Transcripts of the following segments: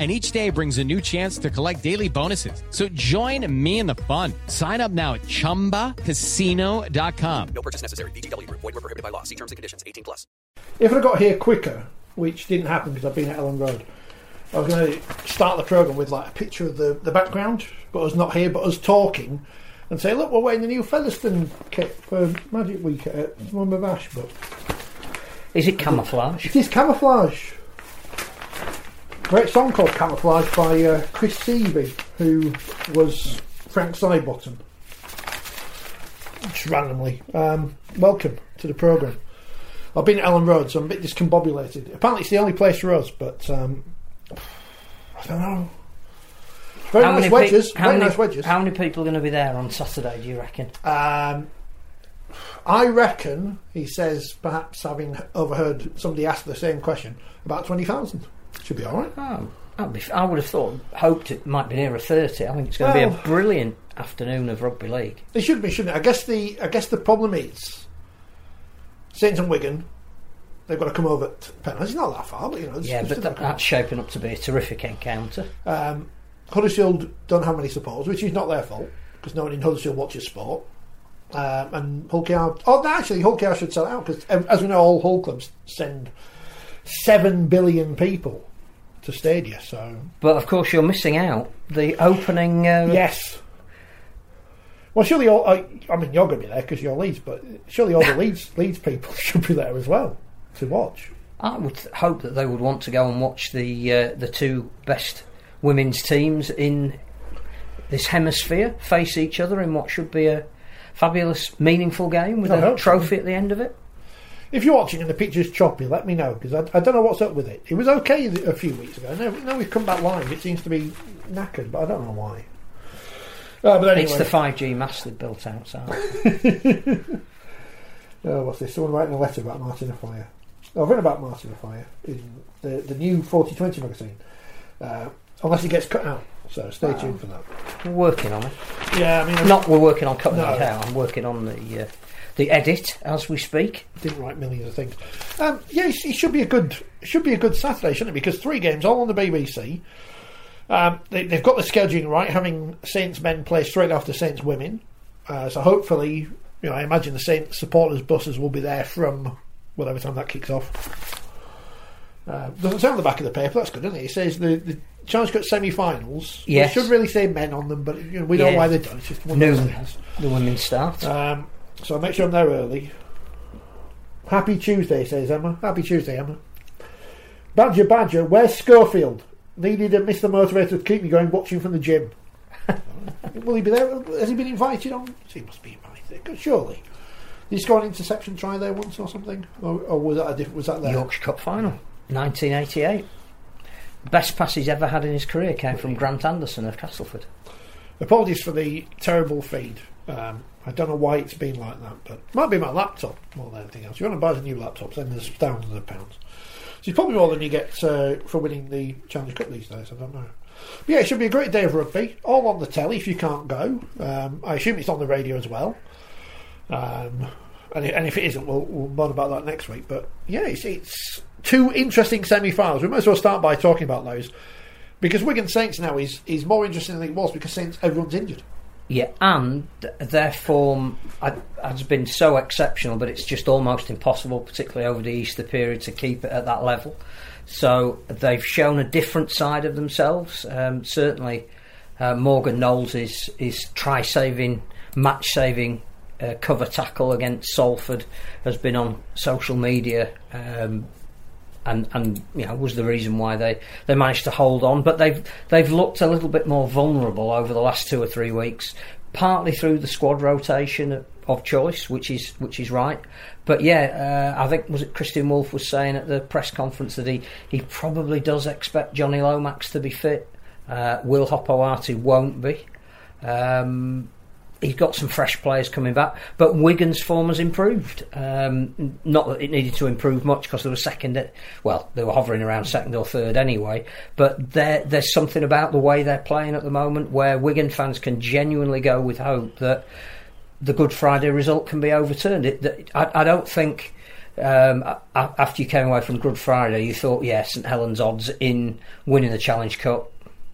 and each day brings a new chance to collect daily bonuses. So join me in the fun. Sign up now at ChumbaCasino.com. No purchase necessary. VGW Group. Void were prohibited by law. See terms and conditions. 18 plus. If I got here quicker, which didn't happen because I've been at Elland Road, I was going to start the programme with like a picture of the, the background, but us not here, but us talking, and say, look, we're wearing the new Featherstone kit for Magic Week at Mumba Bash, but Is it camouflage? it is camouflage. Great song called Camouflage by uh, Chris Sievey, who was Frank Sidebottom. Just randomly. Um, welcome to the programme. I've been at Elland Road, so I'm a bit discombobulated. Apparently, it's the only place for us, but um, I don't know. Very nice pe- wedges. how very many, nice wedges. How many people are going to be there on Saturday? Do you reckon? Um, I reckon, he says, perhaps having overheard somebody ask the same question, about 20,000. Should be alright. Oh, that'd be, I would have thought, hoped it might be nearer thirty. I think it's going to be a brilliant afternoon of rugby league. It should be, shouldn't it? I guess the I guess the problem is Saints and Wigan. They've got to come over to Pennines. It's not that far, but you know. It's, Yeah, it's but that, that's shaping up to be a terrific encounter. Um, Huddersfield don't have many supporters, which is not their fault because no one in Huddersfield watches sport. Um, and Hull KR, oh, actually, Hull KR should sell out because, as we know, all Hull clubs send seven billion people to Stadia. So But of course, you're missing out the opening. Uh, yes. Well, surely all. I, I mean, you're going to be there because you're Leeds, but surely all the Leeds Leeds people should be there as well to watch. I would hope that they would want to go and watch the uh, the two best women's teams in this hemisphere face each other in what should be a fabulous, meaningful game with I a hope so. trophy at the end of it. If you're watching and the picture's choppy, let me know because I, I don't know what's up with it. It was okay a few weeks ago. Now, now we've come back live. It seems to be knackered, but I don't know why. Uh, but anyway, It's the 5G mast they built outside. oh, what's this? Someone writing a letter about Martin Offiah. Oh, I've written about Martin Offiah in the the new Forty20 magazine. Uh, unless it gets cut out, so stay tuned for that. we're working on it. Yeah, I mean, I Not we're working on cutting No. it out. I'm working on the uh, the edit as we speak. didn't write millions of things. Um, yeah, it should be a good should be a good Saturday, shouldn't it? Because three games all on the BBC. Um, they, they've got the scheduling right, having Saints men play straight after Saints women. Uh, so hopefully, you know, I imagine the Saints supporters buses will be there from whatever time that kicks off. Uh, doesn't say on the back of the paper. That's good, isn't it? It says the, the Challenge Cup semi-finals. Yes. It should really say men on them, but you know, we know Yeah. why they've done it. It's just one of Noon, things. the women's start. Um, so I make sure I'm there early. Happy Tuesday, says Emma. Happy Tuesday, Emma. Badger, Badger, where's Schofield? Needed a Mr. Motivator to keep me going watching from the gym. Will he be there? Has he been invited on? He must be invited, surely. Did he score an interception try there once or something? Or, or was that a different? Was that there? Yorkshire Cup final, 1988. Best pass he's ever had in his career came from Grant Anderson of Castleford. Apologies for the terrible feed. Um, I don't know why it's been like that, but it might be my laptop more than anything else. You want to buy a new laptop, then there's thousands of pounds. So it's probably more than you get uh, for winning the Challenge Cup these days. I don't know. But yeah, it should be a great day of rugby. All on the telly if you can't go. Um, I assume it's on the radio as well. Um, and, and if it isn't, we'll, we'll moan about that next week. But yeah, it's, it's two interesting semi-finals. We might as well start by talking about those because Wigan Saints now is is more interesting than it was because Saints everyone's injured. Yeah, and their form has been so exceptional, but it's just almost impossible, particularly over the Easter period, to keep it at that level. So they've shown a different side of themselves. Um, certainly, uh, Morgan Knowles is is try saving, match saving. Uh, cover tackle against Salford has been on social media um, and and you know was the reason why they, they managed to hold on. But they've they've looked a little bit more vulnerable over the last two or three weeks, partly through the squad rotation of, choice, which is which is right. But yeah, uh, I think was it Kristian Woolf was saying at the press conference that he he probably does expect Jonny Lomax to be fit. Uh, Will Hopoati won't be. Um, he's got some fresh players coming back, but Wigan's form has improved. Um, not that it needed to improve much because they were second. At, well, they were hovering around second or third anyway. But there, there's something about the way they're playing at the moment where Wigan fans can genuinely go with hope that the Good Friday result can be overturned. It, I, I don't think. Um, after you came away from Good Friday, you thought, yeah, St Helens odds in winning the Challenge Cup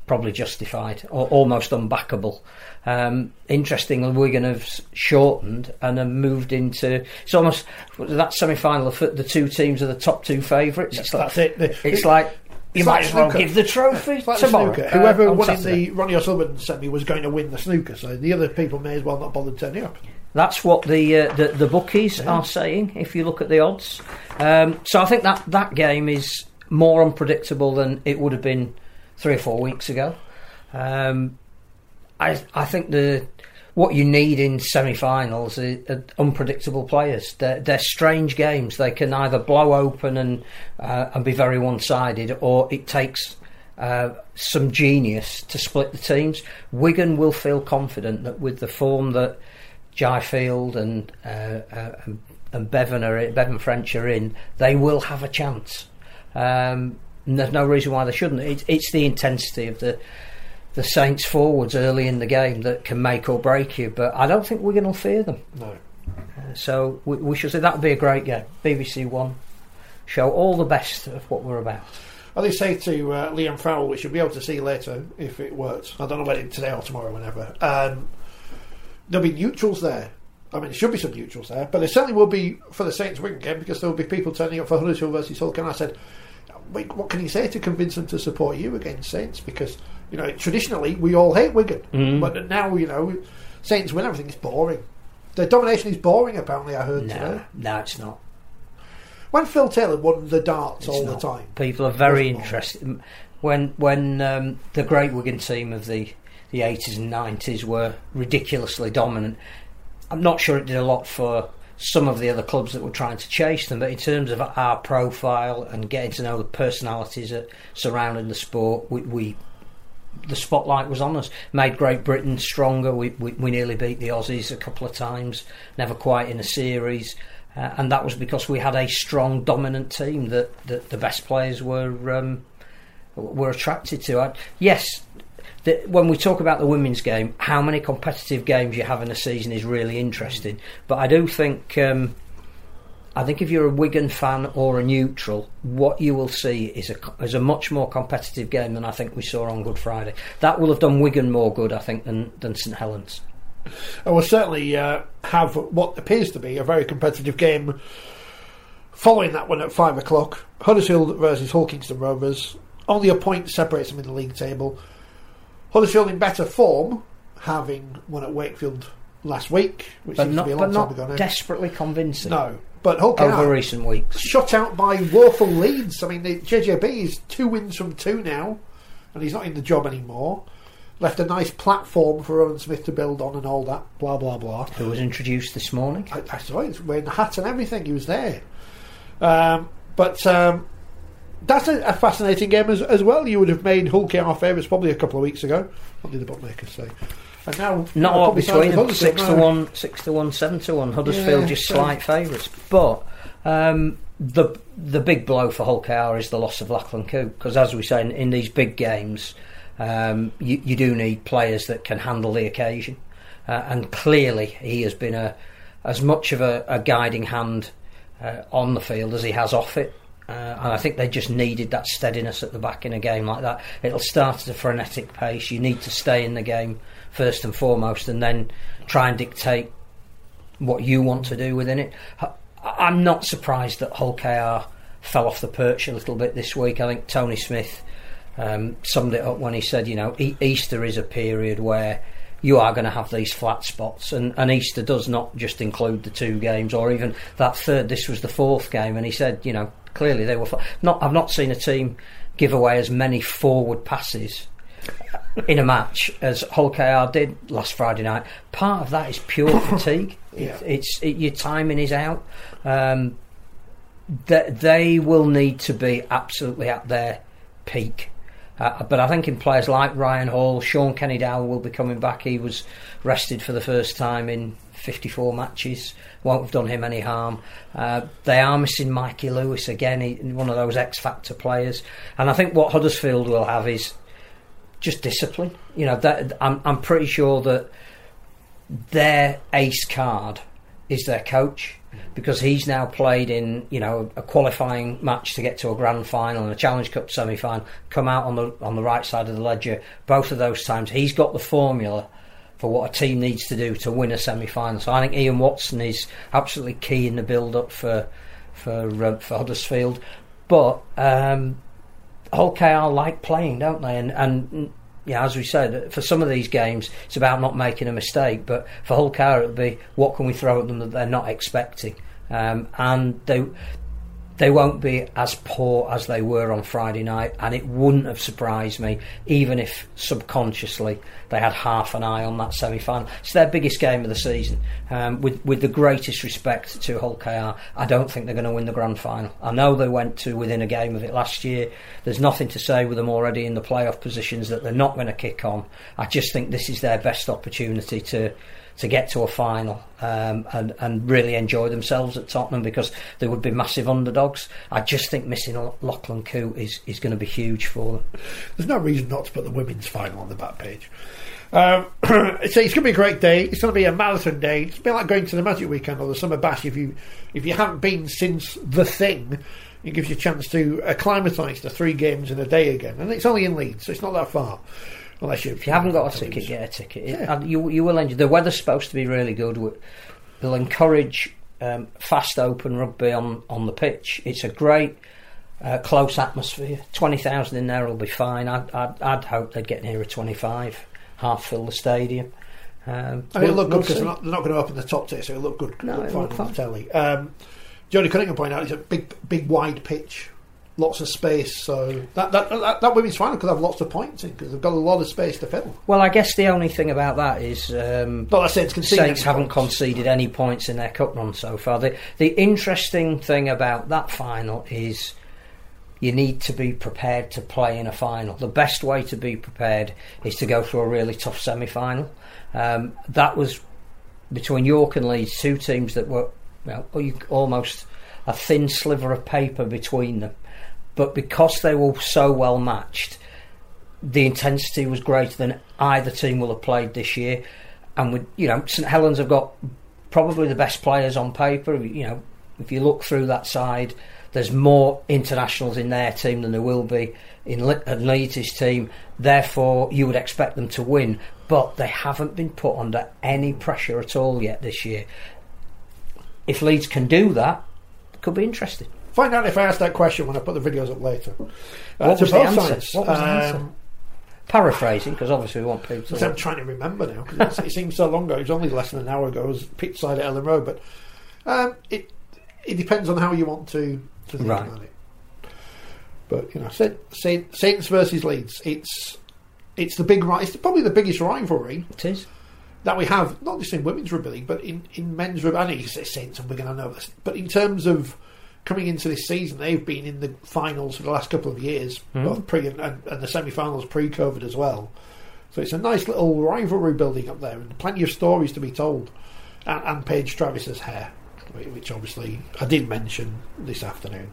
probably justified or almost unbackable. Um, interestingly, Wigan have shortened and have moved into it's almost that semi-final. The the two teams are the top two favourites. It's like That's it. The- it's like you it's might like as well snooker. give the trophy like tomorrow. uh, Whoever on won Saturday. the Ronnie O'Sullivan semi was going to win the snooker, so the other people may as well not bother turning up. That's what the uh, the, the bookies are saying. If you look at the odds, um, so I think that that game is more unpredictable than it would have been three or four weeks ago. Um, I I think the what you need in semi-finals are, unpredictable players. They're, they're strange games. They can either blow open and uh, and be very one-sided, or it takes uh, some genius to split the teams. Wigan will feel confident that with the form that Jai Field and uh, uh, and, and Bevan are in, Bevan French are in, they will have a chance. Um, and there's no reason why they shouldn't. It's, it's the intensity of the the Saints forwards early in the game that can make or break you. But I don't think we're going to fear them. No. So we, we shall say that would be a great game. BBC One show all the best of what we're about. Well, they say to uh, Liam Farrell, which you'll be able to see later if it works. I don't know whether today or tomorrow, whenever. Um, there'll be neutrals there. I mean, there should be some neutrals there, but there certainly will be for the Saints Wigan game because there will be people turning up for Huddersfield versus Hull. And I said, Wait, what can you say to convince them to support you against Saints? Because you know, traditionally we all hate Wigan, but now you know, Saints win everything. It's boring. The domination is boring. Apparently, I heard No, today. no, it's not. When Phil Taylor won the darts all It's the time, People are very interested. When when um, the great Wigan team of the the eighties and nineties were ridiculously dominant, I'm not sure it did a lot for some of the other clubs that were trying to chase them. But in terms of our profile and getting to know the personalities that surrounding the sport, we. we the spotlight was on us. Made Great Britain stronger. We, we we nearly beat the Aussies a couple of times. Never quite in a series. Uh, and that was because we had a strong, dominant team that, that the best players were um, were attracted to. I, yes, the, when we talk about the women's game, how many competitive games you have in a season is really interesting. But I do think um, I think if you're a Wigan fan or a neutral, what you will see is a is a much more competitive game than I think we saw on Good Friday. That will have done Wigan more good, I think, than than St Helens. and will certainly uh, have what appears to be a very competitive game following that one at five o'clock. Huddersfield versus Hull Kingston Rovers. Only a point separates them in the league table. Huddersfield in better form, having won at Wakefield last week, which But seems not, to be a long time not ago now. desperately convincing no, but Hull over Canal recent weeks. shut out by woeful Leeds. I mean, the JJB is two wins from two now, and he's not in the job anymore. Left a nice platform for Rohan Smith to build on and all that, blah blah blah. Who was introduced this morning? I, I saw it wearing the hat and everything. He was there. Um, but um, that's a, a fascinating game as, as well. You would have made Hull KR favourites probably a couple of weeks ago. What did the bookmakers say? And now Not a well, lot probably between them. Six to one, six to one, seven to one. Huddersfield Yeah, just so- slight favourites, but um, the the big blow for Hull KR is the loss of Lachlan Coote because, as we say, in, in these big games, um, you, you do need players that can handle the occasion, uh, and clearly he has been a as much of a, a guiding hand uh, on the field as he has off it. Uh, and I think they just needed that steadiness at the back in a game like that. It'll start at a frenetic pace. You need to stay in the game first and foremost, and then try and dictate what you want to do within it. I'm not surprised that Hull KR fell off the perch a little bit this week. I think Tony Smith um, summed it up when he said, you know, e- Easter is a period where you are going to have these flat spots, and, and Easter does not just include the two games or even that third. This was the fourth game, and he said, you know, clearly they were. Not, I've not seen a team give away as many forward passes in a match as Hull KR did last Friday night. Part of that is pure fatigue. Yeah. It, it's it, your timing is out. Um, they, they will need to be absolutely at their peak. Uh, but I think in players like Ryan Hall, Shaun Kenny-Dowall will be coming back. He was rested for the first time in 54 matches. Won't have done him any harm. Uh, they are missing Mikey Lewis again, he, one of those X Factor players. And I think what Huddersfield will have is just discipline. You know, that, I'm, I'm pretty sure that their ace card is their coach because he's now played in you know a qualifying match to get to a grand final and a Challenge Cup semi final. Come out on the on the right side of the ledger both of those times. He's got the formula for what a team needs to do to win a semi final. So I think Ian Watson is absolutely key in the build up for for uh, for Huddersfield. But um, Hull KR like playing, don't they? And and yeah, as we said, for some of these games, it's about not making a mistake. But for Hull KR, it would be what can we throw at them that they're not expecting, um, and they they won't be as poor as they were on Friday night. And it wouldn't have surprised me, even if subconsciously they had half an eye on that semi final. It's their biggest game of the season. Um, with with the greatest respect to Hull KR, I don't think they're going to win the grand final. I know they went to within a game of it last year. There's nothing to say with them already in the playoff positions that they're not going to kick on. I just think this is their best opportunity to to get to a final um, and and really enjoy themselves at Tottenham because they would be massive underdogs. I just think missing Lachlan Coote is is going to be huge for them. There's no reason not to put the women's final on the back page. Um, so it's going to be a great day. It's going to be a marathon day. It's a bit like going to the Magic Weekend or the Summer Bash. If you if you haven't been since the thing, it gives you a chance to acclimatise to three games in a day again. And it's only in Leeds, so it's not that far. Unless you, If you haven't got a ticket, get a ticket. It- and you you will enjoy. The weather's supposed to be really good. We- They'll encourage um, fast open rugby on on the pitch. It's a great. Uh, close atmosphere, twenty thousand in there will be fine. I'd, I'd, I'd hope they'd get near a twenty-five, half fill the stadium. Um, I mean, it'll look good because see. they're not, they're not going to open the top tier, so it'll look good. No, look it'll fine look on the telly. Um, Jodie Cunningham pointed out it's a big, big, wide pitch, lots of space. So that that that, that women's final could have lots of points in because they've got a lot of space to fill. Well, I guess the only thing about that is um, that Saints conceded Saints haven't points. conceded any points in their cup run so far. The, the interesting thing about that final is you need to be prepared to play in a final. The best way to be prepared is to go through a really tough semi final. Um, that was between York and Leeds, two teams that were well, almost a thin sliver of paper between them. But because they were so well matched, the intensity was greater than either team will have played this year. And with you know, St Helens have got probably the best players on paper. You know, if you look through that side, there's more internationals in their team than there will be in uh, Leeds' team. Therefore, you would expect them to win, but they haven't been put under any pressure at all yet this year. If Leeds can do that, it could be interesting. Find out if I asked that question when I put the videos up later. Uh, What was the answer? sides. What was the answer? Um, Paraphrasing, because obviously we want people to. I'm trying to remember now because it seems so long ago. It was only less than an hour ago. It was pitch side at Elland Road, but um, it it depends on how you want to, to think Right. about it. But you know, Saint, Saint, Saints versus Leeds. It's it's the big It's probably the biggest rivalry It is. that we have, not just in women's rugby league, but in, in men's rugby. I know you say Saints and Wigan, I know this, but in terms of coming into this season, they've been in the finals for the last couple of years, hmm. both pre and, and, and the semi-finals pre-COVID as well. So it's a nice little rivalry building up there, and plenty of stories to be told. And, and Paige Travis's hair, which obviously I did mention this afternoon.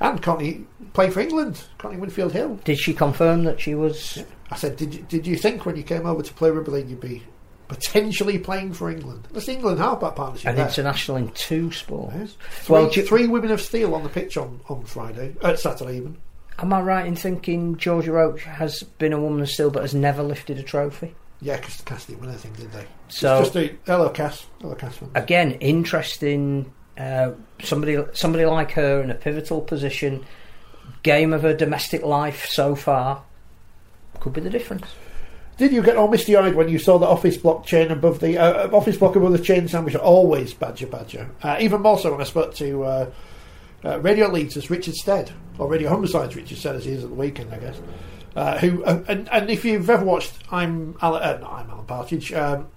And Courtney played for England, Courtney Winfield Hill. Did she confirm that she was? I said, did you, did you think when you came over to play rugby league you'd be potentially playing for England. That's the England halfback partnership. And there. international in two sports. Yes. Three, Well, three women of steel on the pitch on, on Friday, uh, Saturday even. Am I right in thinking Georgia Roche has been a woman of steel but has never lifted a trophy? Yeah, because the Cass didn't win anything, did they? So- it's just a hello Cass, hello Cass. Again, interesting. Uh, somebody, somebody like her in a pivotal position. Game of her domestic life so far could be the difference. Did you get all misty eyed when you saw the office block chain above the uh, office block above the chain sandwich? Always badger badger. Uh, even more so when I spoke to uh, uh, Radio Leeds Richard Stead or Radio Homicides Richard Stead as he is at the weekend, I guess. Uh, who uh, and, and if you've ever watched, I'm Alan, uh, not I'm Alan Partridge. Um,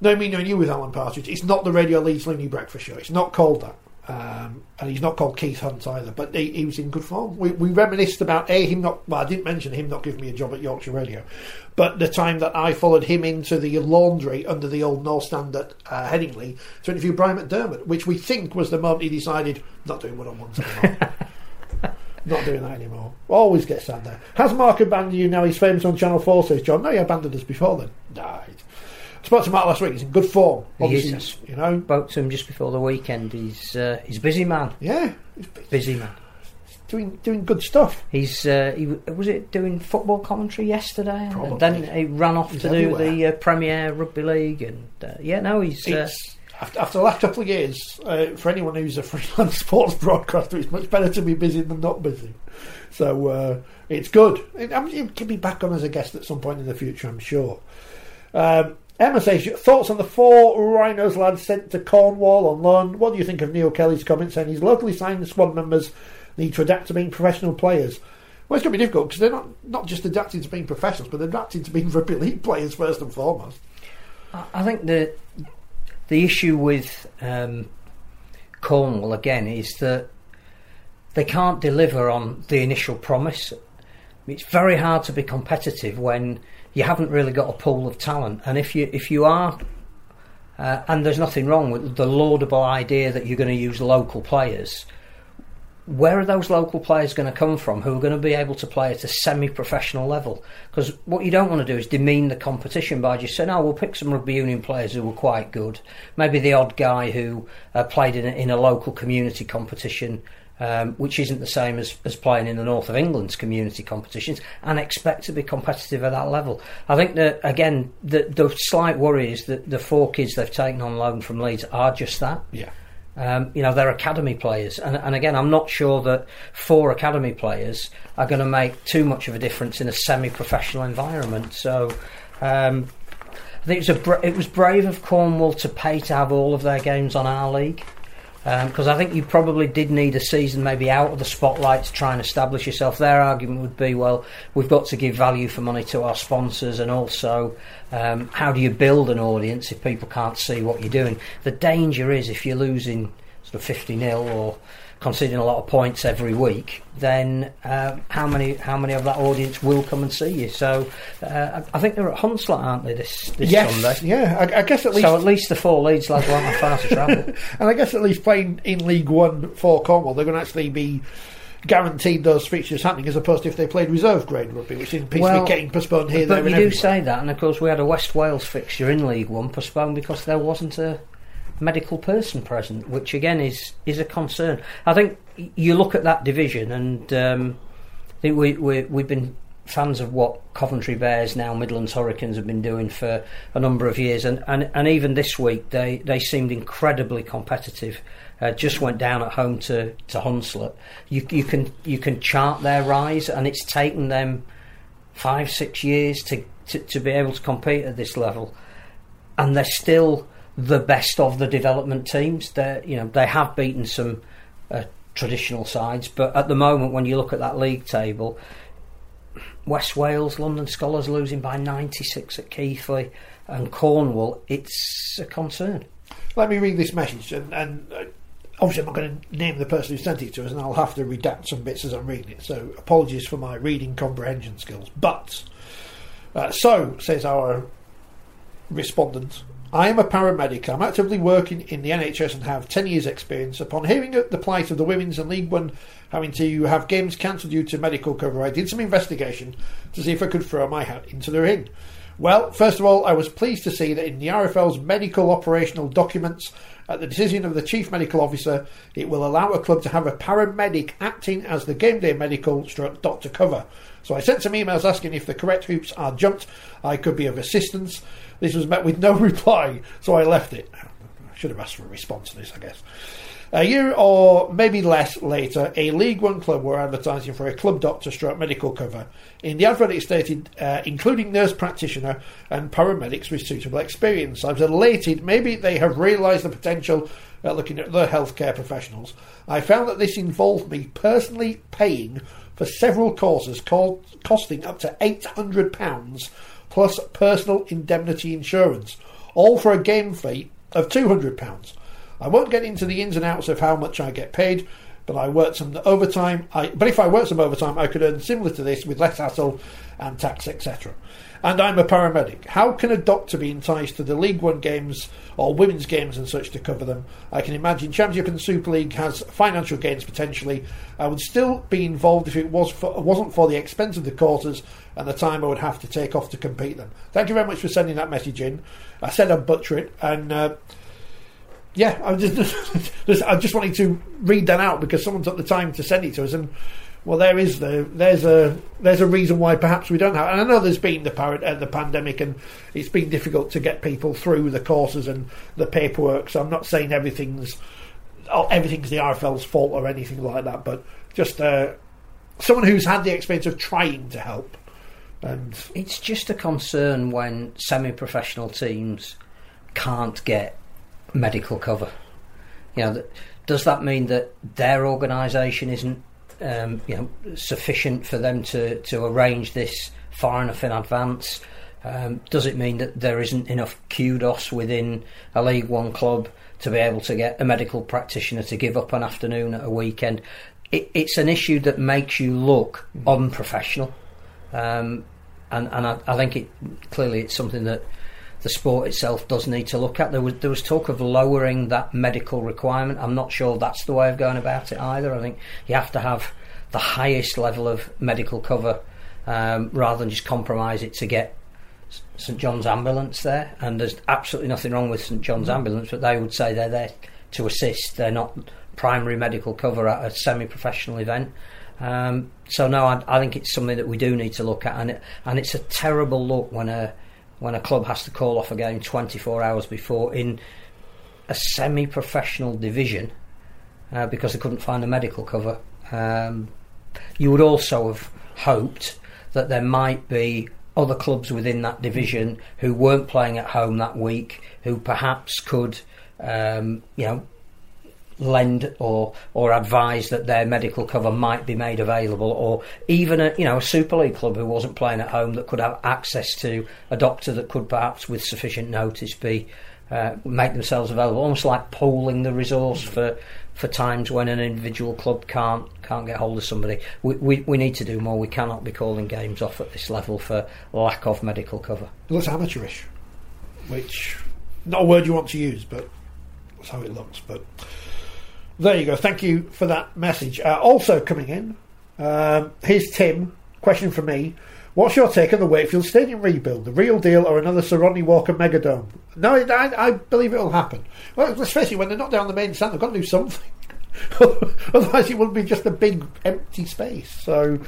no, me, no, you with Alan Partridge. It's not the Radio Leeds Looney Breakfast Show. It's not called that. Um, and he's not called Keith Hunt either, but he, he was in good form. We, we reminisced about a him not. Well, I didn't mention him not giving me a job at Yorkshire Radio, but the time that I followed him into the laundry under the old North Stand at uh, Headingley to interview Brian McDermott, which we think was the moment he decided not doing one on ones anymore. not doing that anymore. Always gets sad there. Has Mark abandoned you now? He's famous on Channel Four, says John. No, he abandoned us before then. Died. Spoke to Mark last week. He's in good form. He is. you know. Spoke to him just before the weekend. He's uh, he's a busy man. Yeah, he's Busy man. doing doing good stuff. He's uh, he was it doing football commentary yesterday, Probably. and then he ran off He's to do the uh, Premier Rugby League, and uh, yeah, no, he's uh, after, after the last couple of years, uh, for anyone who's a freelance sports broadcaster, it's much better to be busy than not busy. So uh, it's good. It, I mean, he'll be back on as a guest at some point in the future, I'm sure. Um, Emma says, thoughts on the four Rhinos lads sent to Cornwall on loan? What do you think of Neil Kelly's comment saying his locally signed squad members need to adapt to being professional players? Well, it's going to be difficult because they're not, not just adapting to being professionals, but they're adapting to being rugby league players first and foremost. I I think the the issue with um, Cornwall again is that they can't deliver on the initial promise. It's very hard to be competitive when you haven't really got a pool of talent, and if you if you are, uh, and there's nothing wrong with the laudable idea that you're going to use local players. Where are those local players going to come from who are going to be able to play at a semi professional level? Because what you don't want to do is demean the competition by just saying, oh, we'll pick some rugby union players who were quite good. Maybe the odd guy who uh, played in a, in a local community competition, um, which isn't the same as, as playing in the north of England's community competitions, and expect to be competitive at that level. I think that, again, the, the slight worry is that the four kids they've taken on loan from Leeds are just that. Yeah. Um, you know, they're academy players, and, and again, I'm not sure that four academy players are going to make too much of a difference in a semi-professional environment. So, um, I think it was a bra- it was brave of Cornwall to pay to have all of their games on our league. Because I think you probably did need a season maybe out of the spotlight to try and establish yourself. Their argument would be, well, we've got to give value for money to our sponsors, and also, um, how do you build an audience if people can't see what you're doing? The danger is if you're losing sort of 50 nil or conceding a lot of points every week, then uh, how many how many of that audience will come and see you? So uh, I I think they're at Hunslet, aren't they, this, this yes, Sunday? yeah. I, I guess at least So at least the four Leeds lads won't have far to travel. And I guess at least playing in League One for Cornwall, they're going to actually be guaranteed those fixtures happening as opposed to if they played reserve grade rugby, which seems to Well, be getting postponed here, but there, you and do everywhere. say that, and of course we had a West Wales fixture in League One postponed because there wasn't a medical person present, which again is is a concern. I think you look at that division, and um, I think we, we we've been fans of what Coventry Bears now Midlands Hurricanes have been doing for a number of years, and and, and even this week they they seemed incredibly competitive. Uh, just went down at home to to Hunslet. You you can you can chart their rise, and it's taken them five, six years to, to, to be able to compete at this level. And they're still the best of the development teams. They you know they have beaten some uh, traditional sides, but at the moment when you look at that league table, West Wales, London Skolars losing by 96 at Keighley, and Cornwall, it's a concern. Let me read this message, and, and uh, obviously I'm not going to name the person who sent it to us, and I'll have to redact some bits as I'm reading it. So apologies for my reading comprehension skills. But uh, so says our respondent. I am a paramedic. I'm actively working in the NHS and have 10 years' experience. Upon hearing the plight of the women's and League One having to have games cancelled due to medical cover, I did some investigation to see if I could throw my hat into the ring. Well, first of all, I was pleased to see that in the RFL's medical operational documents, at the decision of the chief medical officer, it will allow a club to have a paramedic acting as the game day medical doctor cover. So I sent some emails asking if the correct hoops are jumped, I could be of assistance. This was met with no reply, so I left it. I should have asked for a response to this, I guess. A year or maybe less later, a League One club were advertising for a club doctor stroke medical cover. In the advert, it stated, uh, including nurse practitioner and paramedics with suitable experience. I was elated. Maybe they have realised the potential at looking at the healthcare professionals. I found that this involved me personally paying for several courses called, costing up to £800 plus personal indemnity insurance, all for a game fee of £200. I won't get into the ins and outs of how much I get paid, but I worked some overtime. I, but if I worked some overtime, I could earn similar to this with less hassle and tax, etc. And I'm a paramedic. How can a doctor be enticed to the League One games or women's games and such to cover them? I can imagine Championship and Super League has financial gains potentially. I would still be involved if it was for, wasn't for the expense of the courses and the time I would have to take off to compete them. Thank you very much for sending that message in. I said I'd butcher it, and uh, yeah, I just, I just wanted to read that out because someone took the time to send it to us, and well, there is the there's a there's a reason why perhaps we don't have. And I know there's been the par- uh, the pandemic, and it's been difficult to get people through the courses and the paperwork. So I'm not saying everything's oh, everything's the RFL's fault or anything like that, but just uh, someone who's had the experience of trying to help. And It's just a concern when semi-professional teams can't get medical cover. You know, does that mean that their organisation isn't, um, you know, sufficient for them to, to arrange this far enough in advance? Um, does it mean that there isn't enough kudos within a League One club to be able to get a medical practitioner to give up an afternoon at a weekend? It, it's an issue that makes you look unprofessional, um, and and I, I think it clearly it's something that the sport itself does need to look at. There was there was talk of lowering that medical requirement. I'm not sure that's the way of going about it either. I think you have to have the highest level of medical cover um, rather than just compromise it to get St John's ambulance there. And there's absolutely nothing wrong with St John's ambulance, but they would say they're there to assist. They're not primary medical cover at a semi-professional event. Um, so no, I, I think it's something that we do need to look at, and it, and it's a terrible look when a when a club has to call off a game 24 hours before in a semi-professional division uh, because they couldn't find a medical cover. Um, you would also have hoped that there might be other clubs within that division who weren't playing at home that week, who perhaps could, um, you know, lend or or advise that their medical cover might be made available, or even a you know a Super League club who wasn't playing at home that could have access to a doctor that could perhaps with sufficient notice be uh, make themselves available, almost like pooling the resource for for times when an individual club can't can't get hold of somebody. We, we we need to do more. We cannot be calling games off at this level for lack of medical cover. it looks amateurish, which not a word you want to use, but that's how it looks. But there you go. Thank you for that message. Uh, also coming in, um, here's Tim. Question for me. What's your take on the Wakefield Stadium rebuild? The real deal or another Sir Rodney Walker megadome? No, I, I believe it will happen. Well, especially when they're not down the main stand, they've got to do something. Otherwise, it wouldn't be just a big empty space. So,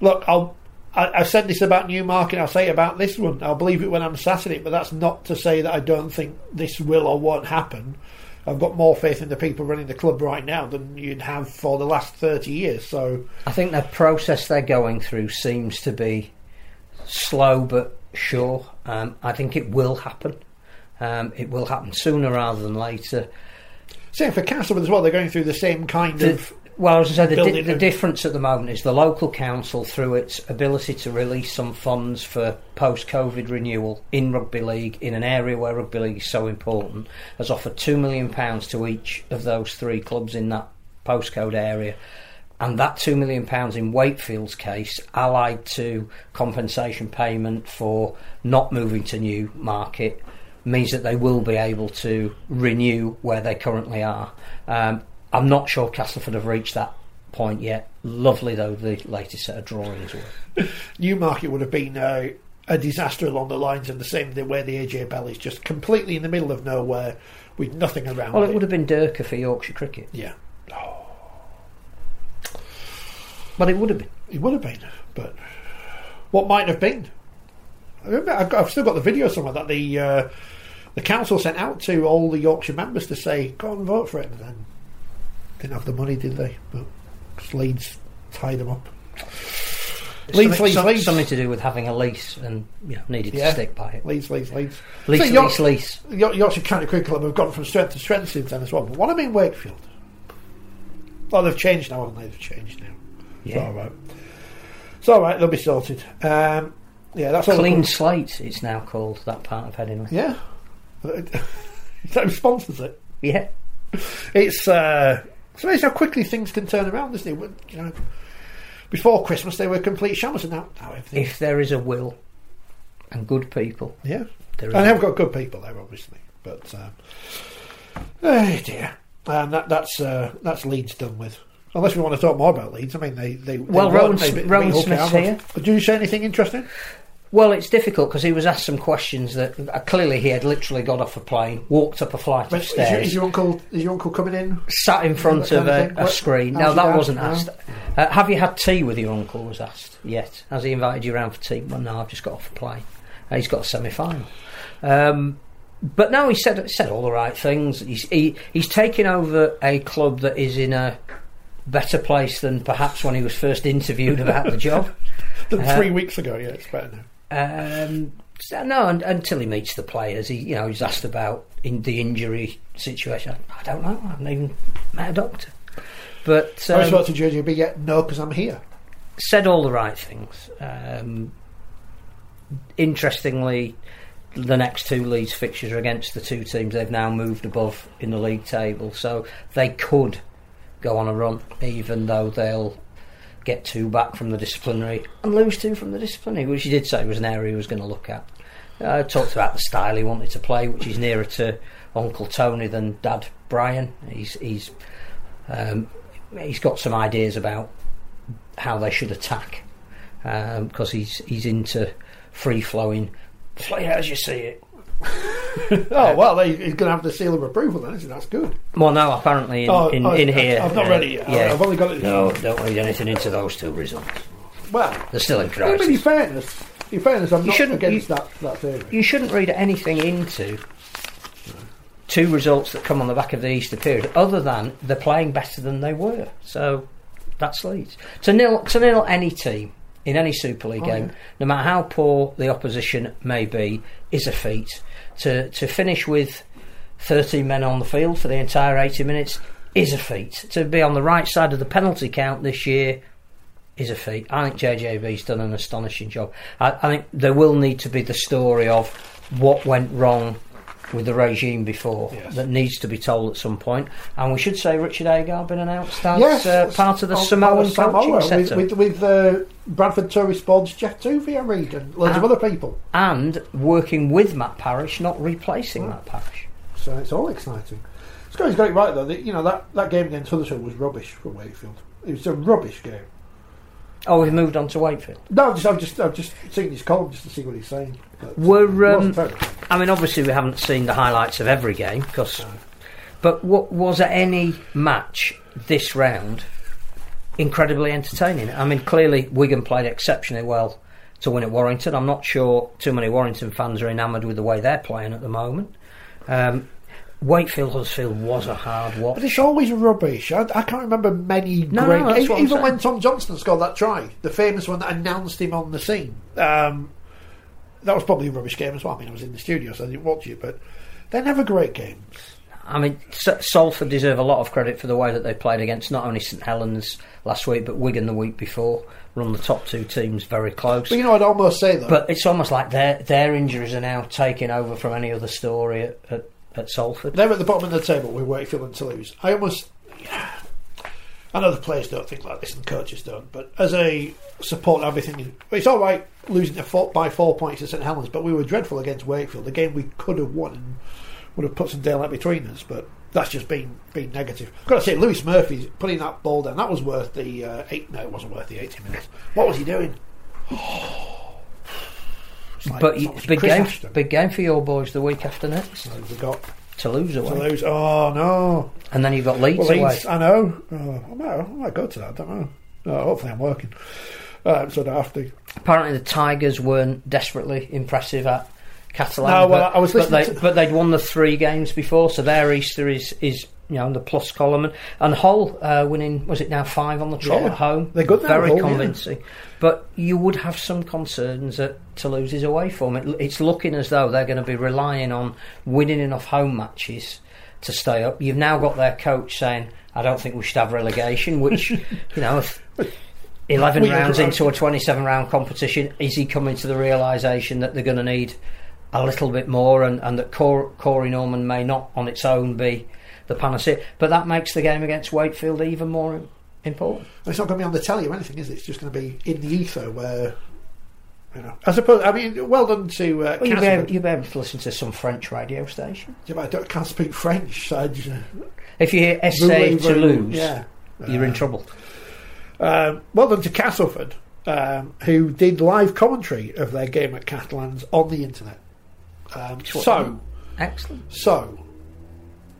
look, I'll. I, I've said this about Newmarket. I'll say it about this one. I'll believe it when I'm sat in it, but that's not to say that I don't think this will or won't happen. I've got more faith in the people running the club right now than you'd have for the last 30 years. So, I think the process they're going through seems to be slow but sure. Um, I think it will happen. Um, it will happen sooner rather than later. same for Castleford as well. They're going through the same kind The- of. Well, as I said, the, di- the difference at the moment is the local council, through its ability to release some funds for post-COVID renewal in rugby league, in an area where rugby league is so important, has offered two million pounds to each of those three clubs in that postcode area. And that two million pounds in Wakefield's case, allied to compensation payment for not moving to Newmarket, means that they will be able to renew where they currently are. Um, I'm not sure Castleford have reached that point yet. Lovely though the latest set of drawings were. Newmarket would have been uh, a disaster along the lines of the same way the AJ Bell is just completely in the middle of nowhere with nothing around Well, it. it would have been Durkar for Yorkshire cricket, Yeah, but it would have been. it would have been, but what might have been? I remember, I've, got, I've still got the video somewhere that the uh, the council sent out to all the Yorkshire members to say, "Go and vote for it," and then didn't have the money, did they? But Leeds tied them up. Leeds, something, Leeds, some- Leeds. something to do with having a lease and you know, needed Yeah. to stick by it. Leeds, Leeds, Leeds. Lease, So York- lease, lease. York- Yorkshire County Cricket Club have gone from strength to strength since then as well. But what I mean, Wakefield. Oh, they've changed now, haven't they? They've changed now. It's Yeah. all right. It's all right. They'll be sorted. Um, yeah, that's all. Clean slate, it's now called, that part of Headingley. Yeah. that sponsors it. Yeah. It's uh, it's amazing how quickly things can turn around, isn't it? When, You know, before Christmas they were complete shammers, and now, now everything. If there is a will and good people, yeah, there is. and they've got good people there, obviously. But um, oh dear, and that, that's uh, that's Leeds done with. Unless we want to talk more about Leeds, I mean they they, Well, Rohan they Rohan Smith's here. Did you say anything interesting? Well, it's difficult because he was asked some questions that uh, clearly he had literally got off a plane, walked up a flight But of is, your, stairs, is your uncle is your uncle coming in? sat in front That of kind of a, thing? a What- screen. how's No, your that dad? wasn't No? asked. Uh, have you had tea with your uncle? Was asked yet? Has he invited you around for tea? Well, no, I've just got off a plane. Uh, he's got a semi-final. Um, but no, he said said all the right things. He's he, he's taken over a club that is in a better place than perhaps when he was first interviewed about the job. Than Uh, three weeks ago, yeah, it's better now. Um, so no, un until he meets the players, he you know he's asked about in the injury situation. I don't know. I haven't even met a doctor, but I um, spoke to JJB yet? No, because I'm here. said all the right things. Um, interestingly, the next two Leeds fixtures are against the two teams they've now moved above in the league table, so they could go on a run, even though they'll get two back from the disciplinary and lose two from the disciplinary, which he did say was an area he was going to look at. Uh, talked about the style he wanted to play, which is nearer to Uncle Tony than Dad Brian. He's he's um, he's got some ideas about how they should attack because he's he's into free flowing, play as you see it. Oh well, they, he's going to have the seal of approval then, isn't he? That's good. Well, no, apparently in, Oh, in, oh, in I- here, I've not uh, read it yet. Yeah, I've only got it. No, don't read anything into those two results. Well, They're still in I mean, in fairness, in fairness, I'm You not shouldn't- against you- that that theory. You shouldn't read anything into two results that come on the back of the Easter period, other than they're playing better than they were. So that's Leeds to nil to nil any team in any Super League Oh, game, yeah. no matter how poor the opposition may be, is a feat. To to finish with thirteen men on the field for the entire eighty minutes is a feat. To be on the right side of the penalty count this year is a feat. I think JJB's done an astonishing job. I, I think there will need to be the story of what went wrong with the regime before Yes. that needs to be told at some point. And we should say Richard Agar been announced as Yes, uh, part of the on- Samoan part of coaching Samoa, setup. with, with, with uh, Bradford Tourist Board's Jeff Tuvey, I read, and loads of Ah. other people. and working with Matt Parish, not replacing Oh. Matt Parish. So it's all exciting. Scotty's got it right though. That, you know that, that game against Huddersfield was rubbish for Wakefield. It was a rubbish game. Oh, we've moved on to Wakefield. No, I've just I've just I've just seen his column just to see what he's saying. But Were, um. I mean, obviously, we haven't seen the highlights of every game, because. But what, was there any match this round incredibly entertaining? I mean, clearly Wigan played exceptionally well to win at Warrington. I'm not sure too many Warrington fans are enamoured with the way they're playing at the moment. Um, Wakefield Huddersfield was a hard watch. But it's always rubbish. I, I can't remember many No, great. no, that's even what I'm even when. Tom Johnstone scored that try, the famous one that announced him on the scene. Um, that was probably a rubbish game as well. I mean, I was in the studio, so I didn't watch it. But they're never great games. I mean, Salford deserve a lot of credit for the way that they played against not only St Helens last week, but Wigan the week before. Run the top two teams very close. But you know, I'd almost say that. But it's almost like their their injuries are now taking over from any other story at, at, at Salford. They're at the bottom of the table with Wakefield and Toulouse. I almost. I know the players don't think like this and coaches don't, but as a support and everything, it's all right losing four, by four points to St Helens, but we were dreadful against Wakefield. The game we could have won and would have put some daylight between us, but that's just been been negative. I've got to say, Lewis Murphy putting that ball down, that was worth the uh, eight. No, it wasn't worth the eighty minutes. What was he doing? It's like, But you, big game, big game for your boys the week after next. So We've got Toulouse away, Toulouse. Oh no! and then you've got Leeds Well, away. I know. Oh, I, might, I might go to that. I don't know. Oh, hopefully, I'm working, uh, so I don't have to. Apparently, the Tigers weren't desperately impressive at Catalan. No, well, but, I was but listening they, to- but they'd won the three games before, so their Easter is is you know in the plus column. And, and Hull uh, winning was it now five on the trot Yeah. at home? They're good very Hull, yeah. convincing. But you would have some concerns at is away from It, it's looking as though they're going to be relying on winning enough home matches to stay up. You've now got their coach saying, "I don't think we should have relegation," which you know. If, 11 We- rounds into a 27 round competition, is he coming to the realisation that they're going to need a little bit more and, and that Cor- Corey Norman may not on its own be the panacea? But that makes the game against Wakefield even more important. It's not going to be on the telly or anything, is it? It's just going to be in the ether where. You know, I suppose. I mean, well done to uh, Well, you'll, be able, you'll be able to listen to some French radio station. Yeah, but I, don't, I can't speak French, so I just, If you hear Essay Voulez-vous- Toulouse, Yeah. you're in Uh, trouble. Um, well done to Castleford, um, who did live commentary of their game at Catalans on the internet. Um, so, Excellent. so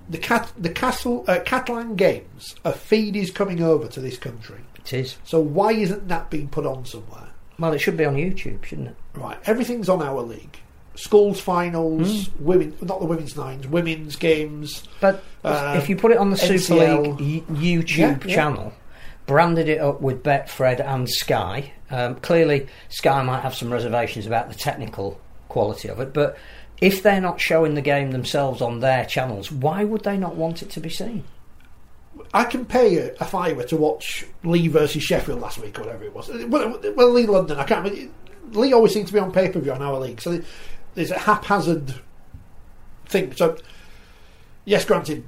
the cat, the Castle uh, Catalan games, a feed is coming over to this country. It is. So why isn't that being put on somewhere? Well, it should be on YouTube, shouldn't it? Right, everything's on our league. Schools finals, Hmm. women, not the women's nines, women's games. But Um, if you put it on the Super League YouTube Yeah, yeah. channel, branded it up with Betfred and Sky, um, clearly Sky might have some reservations about the technical quality of it, but if they're not showing the game themselves on their channels, why would they not want it to be seen? I can pay a, a fiver to watch Leigh versus Sheffield last week or whatever it was. Well, well Leigh London, I can't. remember. Leigh always seems to be on pay per view on our league, so there's a haphazard thing. So, yes, granted,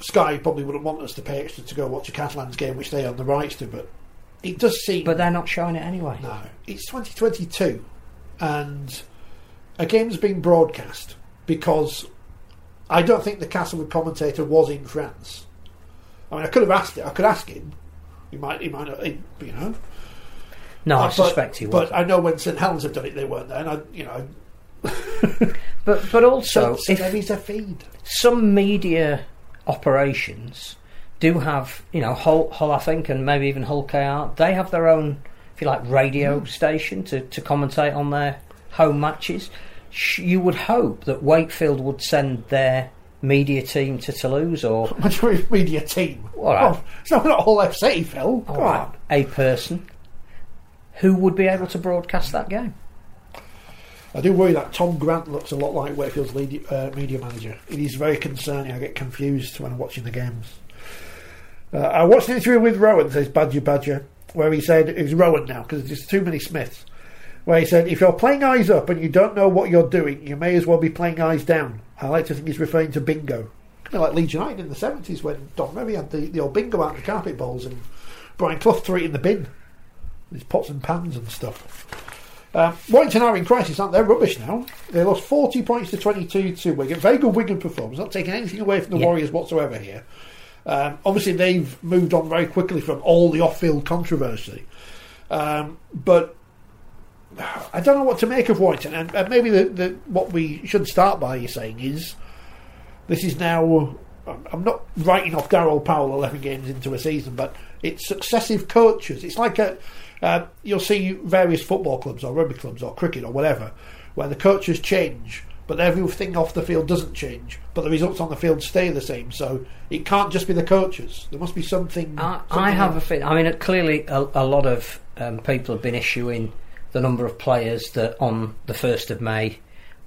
Sky probably wouldn't want us to pay extra to go watch a Catalans game, which they own the rights to, but it does seem. But they're not showing it anyway. No, it's 2022, and a game's been broadcast because I don't think the Castleford commentator was in France. I mean, I could have asked it. I could ask him. He might. He might not. he- You know. No, I Uh, suspect he was. But I know when St Helens have done it, they weren't there. And I, you know. But but also, So, if maybe it's a feed. some media operations do have, you know, Hull, Hull I think, and maybe even Hull KR, they have their own, if you like, radio Hmm. station to, to commentate on their home matches. You would hope that Wakefield would send their media team to Toulouse or Majority media team. All right. Well, it's not, not all FC, Phil. Come or a person who would be able to broadcast that game. I do worry that Tom Grant looks a lot like Wakefield's lead, uh, media manager. It is very concerning. I get confused when I'm watching the games. Uh, I watched an interview with Rohan, says Badger Badger, where he said, it was Rohan now, because there's too many Smiths, where he said, if you're playing eyes up and you don't know what you're doing, you may as well be playing eyes down. I like to think he's referring to bingo. Kind of like Leeds United in the 70s when Don Revie had the, the old bingo out of the carpet bowls and Brian Clough threw it in the bin. These pots and pans and stuff. Um, Warrington are in crisis, aren't they? They're rubbish now. They lost 40 points to 22 to Wigan. Very good Wigan performance. Not taking anything away from the Yeah. Warriors whatsoever here. Um, obviously, they've moved on very quickly from all the off-field controversy. Um, but I don't know what to make of Warrington. And, and maybe the, the, what we should start by saying is this is now. I'm not writing off Daryl Powell 11 games into a season, but it's successive coaches. It's like a, uh, you'll see various football clubs or rugby clubs or cricket or whatever, where the coaches change, but everything off the field doesn't change, but the results on the field stay the same. So it can't just be the coaches. There must be something. I, I something have a feeling. I mean, clearly, a, a lot of um, people have been issuing the number of players that on the first of May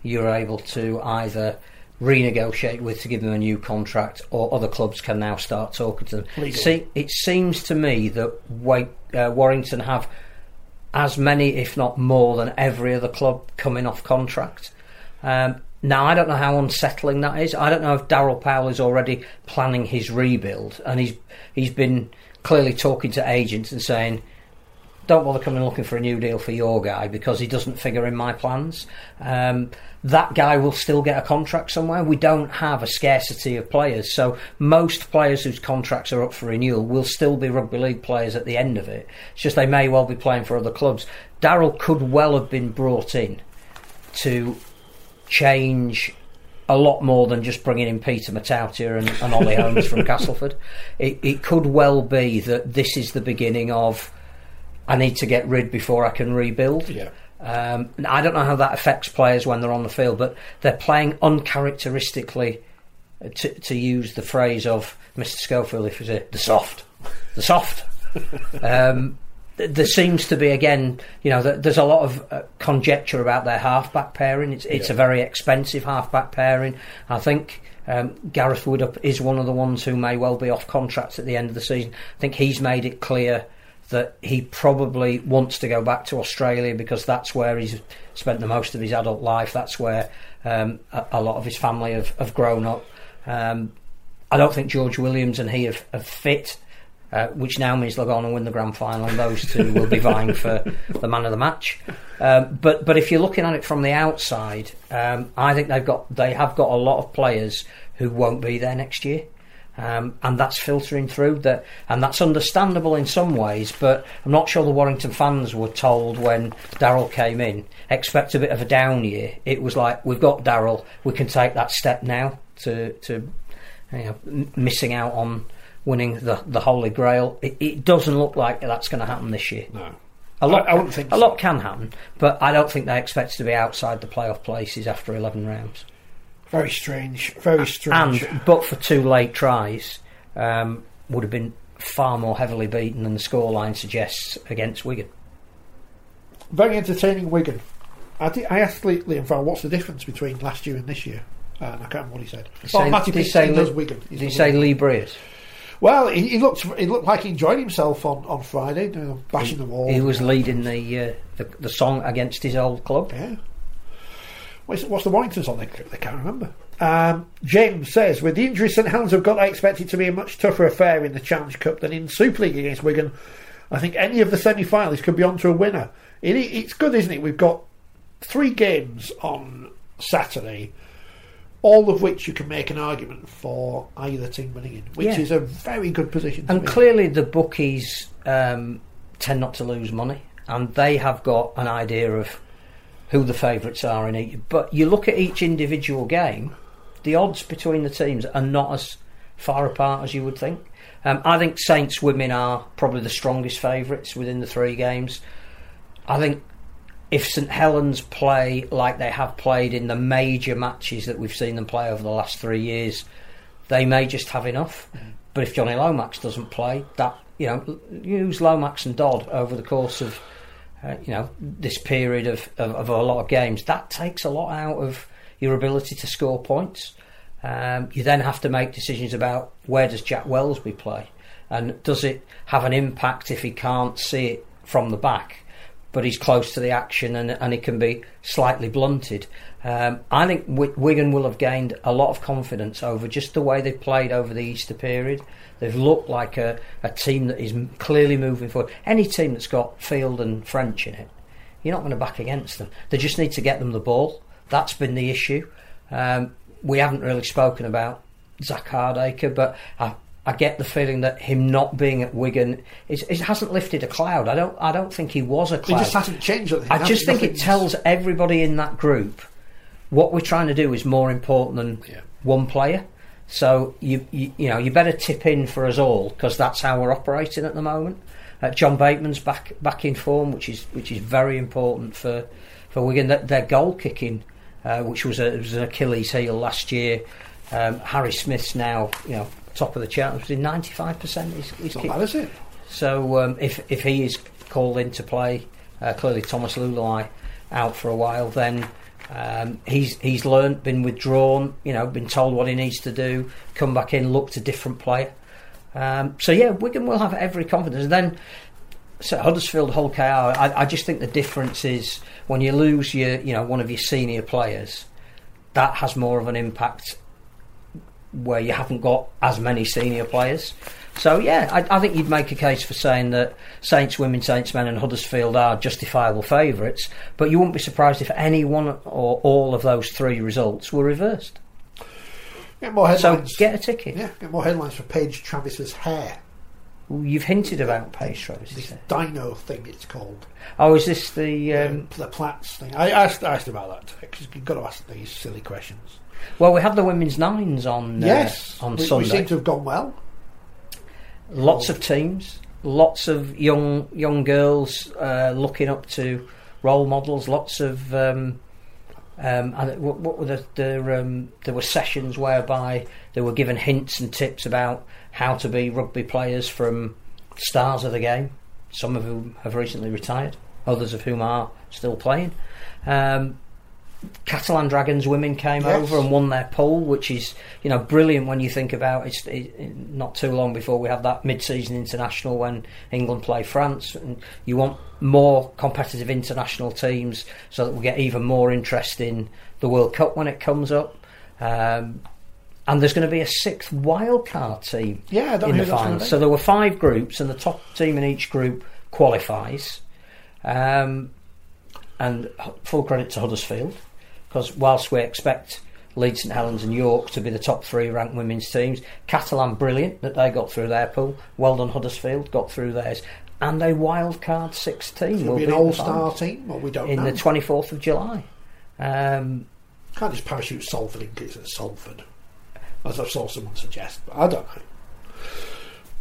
you're able to either renegotiate with to give them a new contract, or other clubs can now start talking to them. See, it seems to me that uh, Warrington have as many, if not more, than every other club coming off contract. Um, now, I don't know how unsettling that is. I don't know if Daryl Powell is already planning his rebuild, and he's he's been clearly talking to agents and saying, "Don't bother coming looking for a new deal for your guy because he doesn't figure in my plans." Um, that guy will still get a contract somewhere. We don't have a scarcity of players, so most players whose contracts are up for renewal will still be rugby league players at the end of it. It's just they may well be playing for other clubs. Daryl could well have been brought in to change a lot more than just bringing in Peter Matautia and, and Ollie Holmes from Castleford. It, it could well be that this is the beginning of I need to get rid before I can rebuild. Yeah. Um, I don't know how that affects players when they're on the field, but they're playing uncharacteristically, uh, to, to use the phrase of Mr. Schofield, if it was a, the soft, the soft. um, there seems to be again, you know, there's a lot of uh, conjecture about their halfback pairing. It's it's a very expensive halfback pairing. I think. Um, Gareth Widdop is one of the ones who may well be off contract at the end of the season. I think he's made it clear that he probably wants to go back to Australia because that's where he's spent the most of his adult life. That's where um, a, a lot of his family have, have grown up. Um, I don't think George Williams and he have, have fit, uh, which now means they'll go on and win the grand final, and those two will be vying for the man of the match. Um, but but if you're looking at it from the outside, um, I think they've got they have got a lot of players who won't be there next year. Um, and that's filtering through that, and that's understandable in some ways. But I'm not sure the Warrington fans were told when Daryl came in, expect a bit of a down year. It was like we've got Daryl, we can take that step now to to you know, m- missing out on winning the the Holy Grail. It, it doesn't look like that's going to happen this year. No. A lot, I- I wouldn't think a lot can happen, but I don't think they expect to be outside the playoff places after 11 rounds. Very strange. Very strange. And but for two late tries, um, would have been far more heavily beaten than the scoreline suggests against Wigan. Very entertaining Wigan. I, did, I asked Lee- Liam Farrell what's the difference between last year and this year. And I can't remember what he said. Did Oh, say- Matty did he say does Lee- Wigan. He's Did he say Wigan. Lee Breers? Well, he, he looked he looked like he enjoyed himself on, on Friday, you know, bashing the wall. He was leading the, uh, the the song against his old club. Yeah. What's, what's the Warringtons on? They, they can't remember. Um, James says, with the injuries St Helens have got, I expect it to be a much tougher affair in the Challenge Cup than in Super League against Wigan. I think any of the semi-finalists could be on to a winner. It, it's good, isn't it? We've got three games on Saturday, all of which you can make an argument for either team winning in, which Yeah. is a very good position to And be in. clearly, the bookies um, tend not to lose money, and they have got an idea of who the favourites are in each. But you look at each individual game, the odds between the teams are not as far apart as you would think. Um, I think Saints women are probably the strongest favourites within the three games. I think if St Helens play like they have played in the major matches that we've seen them play over the last three years, they may just have enough. But if Jonny Lomax doesn't play, that you know, use Lomax and Dodd over the course of uh, you know this period of, of, of a lot of games, that takes a lot out of your ability to score points. Um, you then have to make decisions about where does Jack Welsby play, and does it have an impact if he can't see it from the back, but he's close to the action and and it can be slightly blunted. Um, I think Wi- Wigan will have gained a lot of confidence over just the way they've played over the Easter period. They've looked like a, a team that is clearly moving forward. Any team that's got Field and French in it, you're not going to back against them. They just need to get them the ball. That's been the issue. Um, we haven't really spoken about Zak Hardaker, but I, I get the feeling that him not being at Wigan is, it hasn't lifted a cloud. I don't. I don't think he was a It cloud. just hasn't changed. anything, I just think it tells everybody in that group what we're trying to do is more important than Yeah. one player. So you, you you know you better tip in for us all because that's how we're operating at the moment. Uh, John Bateman's back back in form, which is which is very important for for Wigan. Their, their goal kicking, uh, which was, a, was an Achilles heel last year. Um, Harry Smith's now you know top of the chart. Was ninety five percent? He's, he's not bad, is it? so um, if if he is called into play, uh, clearly Thomas Leuluai out for a while, then um, he's he's learnt, been withdrawn, you know, been told what he needs to do, come back in, looked a different player. Um, so yeah, Wigan will have every confidence. And then so Huddersfield, Hull KR, I, I just think the difference is when you lose your you know one of your senior players, that has more of an impact where you haven't got as many senior players. So yeah, I, I think you'd make a case for saying that Saints women, Saints men, and Huddersfield are justifiable favourites. But you wouldn't be surprised if any one or all of those three results were reversed. Get more headlines. So get a ticket. yeah, get more headlines for Paige Travis's hair. You've hinted about Paige races. This dino thing it's called. Oh, is this the? Um, Um, the Platts thing. I asked, I asked about that because you've got to ask these silly questions. well, we had the women's nines on. uh, yes, on we, we seem to have gone well. Lots of teams, lots of young young girls uh, looking up to role models. Lots of um, um, and what, what were the, the um, there were sessions whereby they were given hints and tips about how to be rugby players from stars of the game. Some of whom have recently retired, others of whom are still playing. Um, Catalan Dragons women came Yes. over and won their pool, which is you know brilliant when you think about it's it, it- not too long before we have that mid-season international when England play France, and you want more competitive international teams so that we get even more interest in the World Cup when it comes up. Um, and there's going to be a sixth wildcard team Yeah, in the who that's gonna final. So there were five groups, and the top team in each group qualifies. Um, and full credit to Huddersfield, because whilst we expect Leeds, St Helens, and York to be the top three ranked women's teams, Catalan brilliant that they got through their pool. Well done, Huddersfield, got through theirs. And a wild card six team It'll will be an all-star team, or we don't in know. the 24th of July. Um, Can't just parachute Salford in case it's Salford, as I saw someone suggest. But I don't know.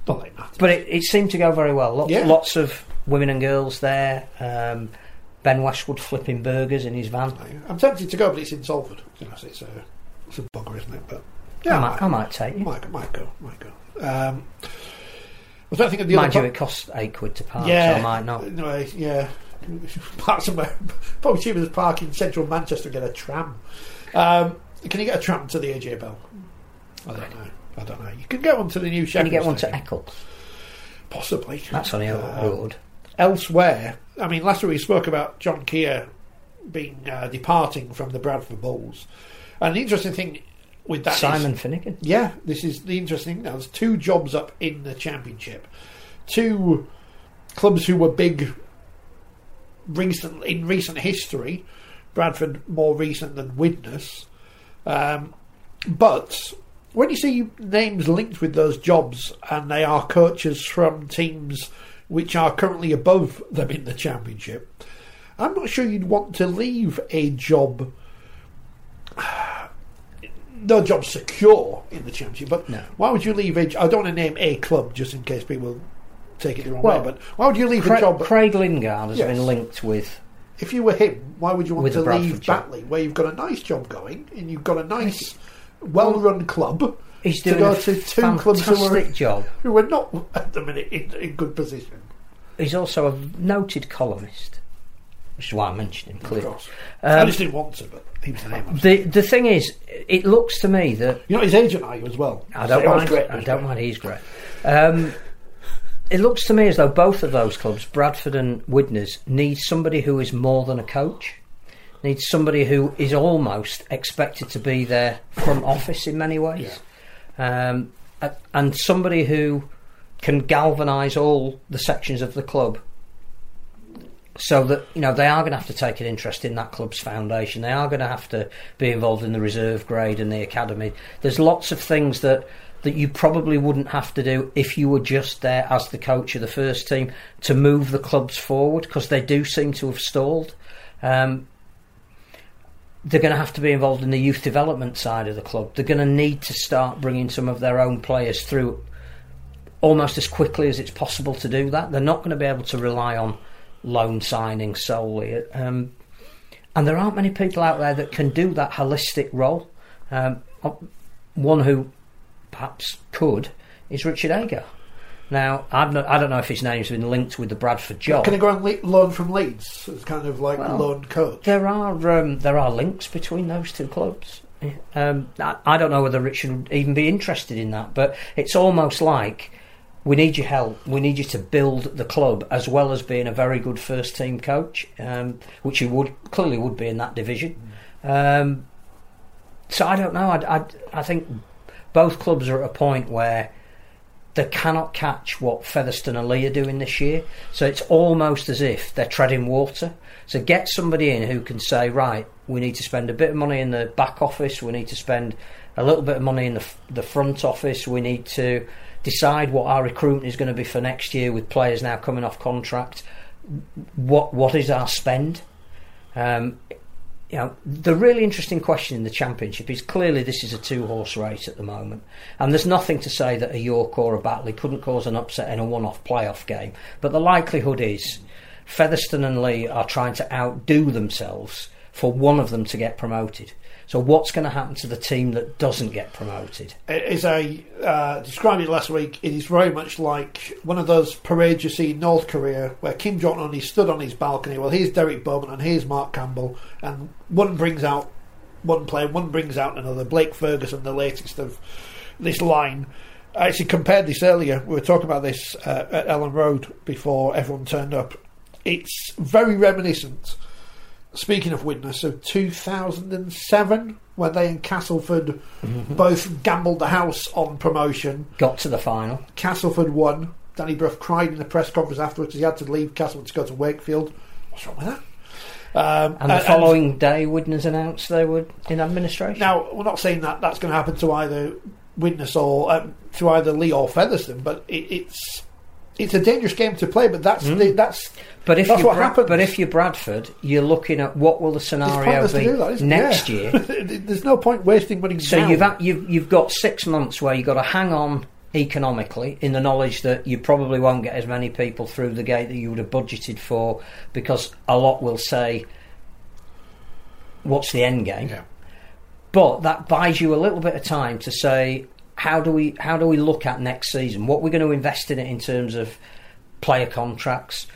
Not like that. But it, it seemed to go very well. Lots, Yeah. lots of women and girls there. Um, ben Westwood flipping burgers in his van. I'm tempted to go, but it's in Salford. You know, so it's a, it's a bugger, isn't it? But yeah, I, might, I might take you. might, might go, might go. Um, was that thing of the Mind you, other it costs eight quid to park, yeah, so I might not. Anyway, yeah, park somewhere. Probably cheaper than park in central Manchester and get a tram. Um, can you get a tram to the AJ Bell? I don't know. I don't know. You can get one to the new Can Sheffield. you get one to Eccles? Possibly. That's on the Um, road. elsewhere, I mean, last week we spoke about John Kear being uh, departing from the Bradford Bulls, and the interesting thing with that is- Simon Finnegan. yeah, this is the interesting. Now, there's two jobs up in the championship, two clubs who were big recent in recent history. Bradford more recent than Widnes, um, but when you see names linked with those jobs and they are coaches from teams which are currently above them in the championship, I'm not sure you'd want to leave a job no job secure in the championship. But No. why would you leave a? I don't want to name a club just in case people take it the wrong Well, way. But why would you leave Cra- a job? Craig Lingard has Yes. been linked with. if you were him, why would you want to leave job. Batley, where you've got a nice job going and you've got a nice, well-run club? He's doing to go a to two clubs who are job. who are not at the minute in, in good position. He's also a noted columnist, which is why I mentioned him Of clearly. course, I Um, just didn't want to, but he was the name. The the thing is, it looks to me that You're not his agent, are you as well? I don't Say, "Oh, it's mind. great, I don't great." mind. He's great. Um, it looks to me as though both of those clubs, Bradford and Widnes, need somebody who is more than a coach. Needs somebody who is almost expected to be their front office in many ways, um, and somebody who can galvanise all the sections of the club. So that you know they are going to have to take an interest in that club's foundation. They are going to have to be involved in the reserve grade and the academy. There's lots of things that that you probably wouldn't have to do if you were just there as the coach of the first team to move the clubs forward because they do seem to have stalled. Um, they're going to have to be involved in the youth development side of the club. They're going to need to start bringing some of their own players through almost as quickly as it's possible to do that. They're not going to be able to rely on loan signings solely. Um, and there aren't many people out there that can do that holistic role. Um, one who perhaps could is Richard Agar. Now, not, I don't know if his name's been linked with the Bradford job. Can he go and le- loan from Leeds? It's kind of like Well, loan coach. There are um, there are links between those two clubs. Um, I, I don't know whether Richard would even be interested in that, but it's almost like we need your help. We need you to build the club as well as being a very good first team coach, um, which you would clearly would be in that division. Um, so I don't know. I, I, I think both clubs are at a point where they cannot catch what Featherstone and Leigh are doing this year. So it's almost as if they're treading water. So get somebody in who can say, right, we need to spend a bit of money in the back office, we need to spend a little bit of money in the, the front office, we need to decide what our recruitment is going to be for next year with players now coming off contract. What what is our spend? Um, you know, the really interesting question in the championship is clearly this is a two horse race at the moment, and there's nothing to say that a York or a Batley couldn't cause an upset in a one off playoff game. But the likelihood is Featherstone and Leigh are trying to outdo themselves for one of them to get promoted. So what's going to happen to the team that doesn't get promoted? It is a uh, described it last week. It is very much like one of those parades you see in North Korea, where Kim Jong Un he stood on his balcony. Well, here's Derek Beaumont and here's Mark Campbell, and one brings out one player, one brings out another. Blake Ferguson, the latest of this line. I actually compared this earlier. We were talking about this uh, at Elland Road before everyone turned up. It's very reminiscent speaking of Widnes, of 2007 when they and Castleford both gambled the house on promotion. Got to the final. Castleford won. Danny Brough cried in the press conference afterwards. He had to leave Castleford to go to Wakefield. What's wrong with that? Um, And the following day, Widnes announced they were in administration. now we're not saying that that's going to happen to either Widnes or um, to either Leigh or Featherstone, but it, it's it's a dangerous game to play. But that's hmm. the, that's But if That's you're what happens. but if you're Bradford, you're looking at what will the scenario be that next Yeah. year. There's no point wasting money. So now. you've had, you've you've got six months where you've got to hang on economically, in the knowledge that you probably won't get as many people through the gate that you would have budgeted for, because a lot will say, "What's the end game?" Yeah. But that buys you a little bit of time to say, how do we how do we look at next season? What we're going to invest in it in terms of player contracts?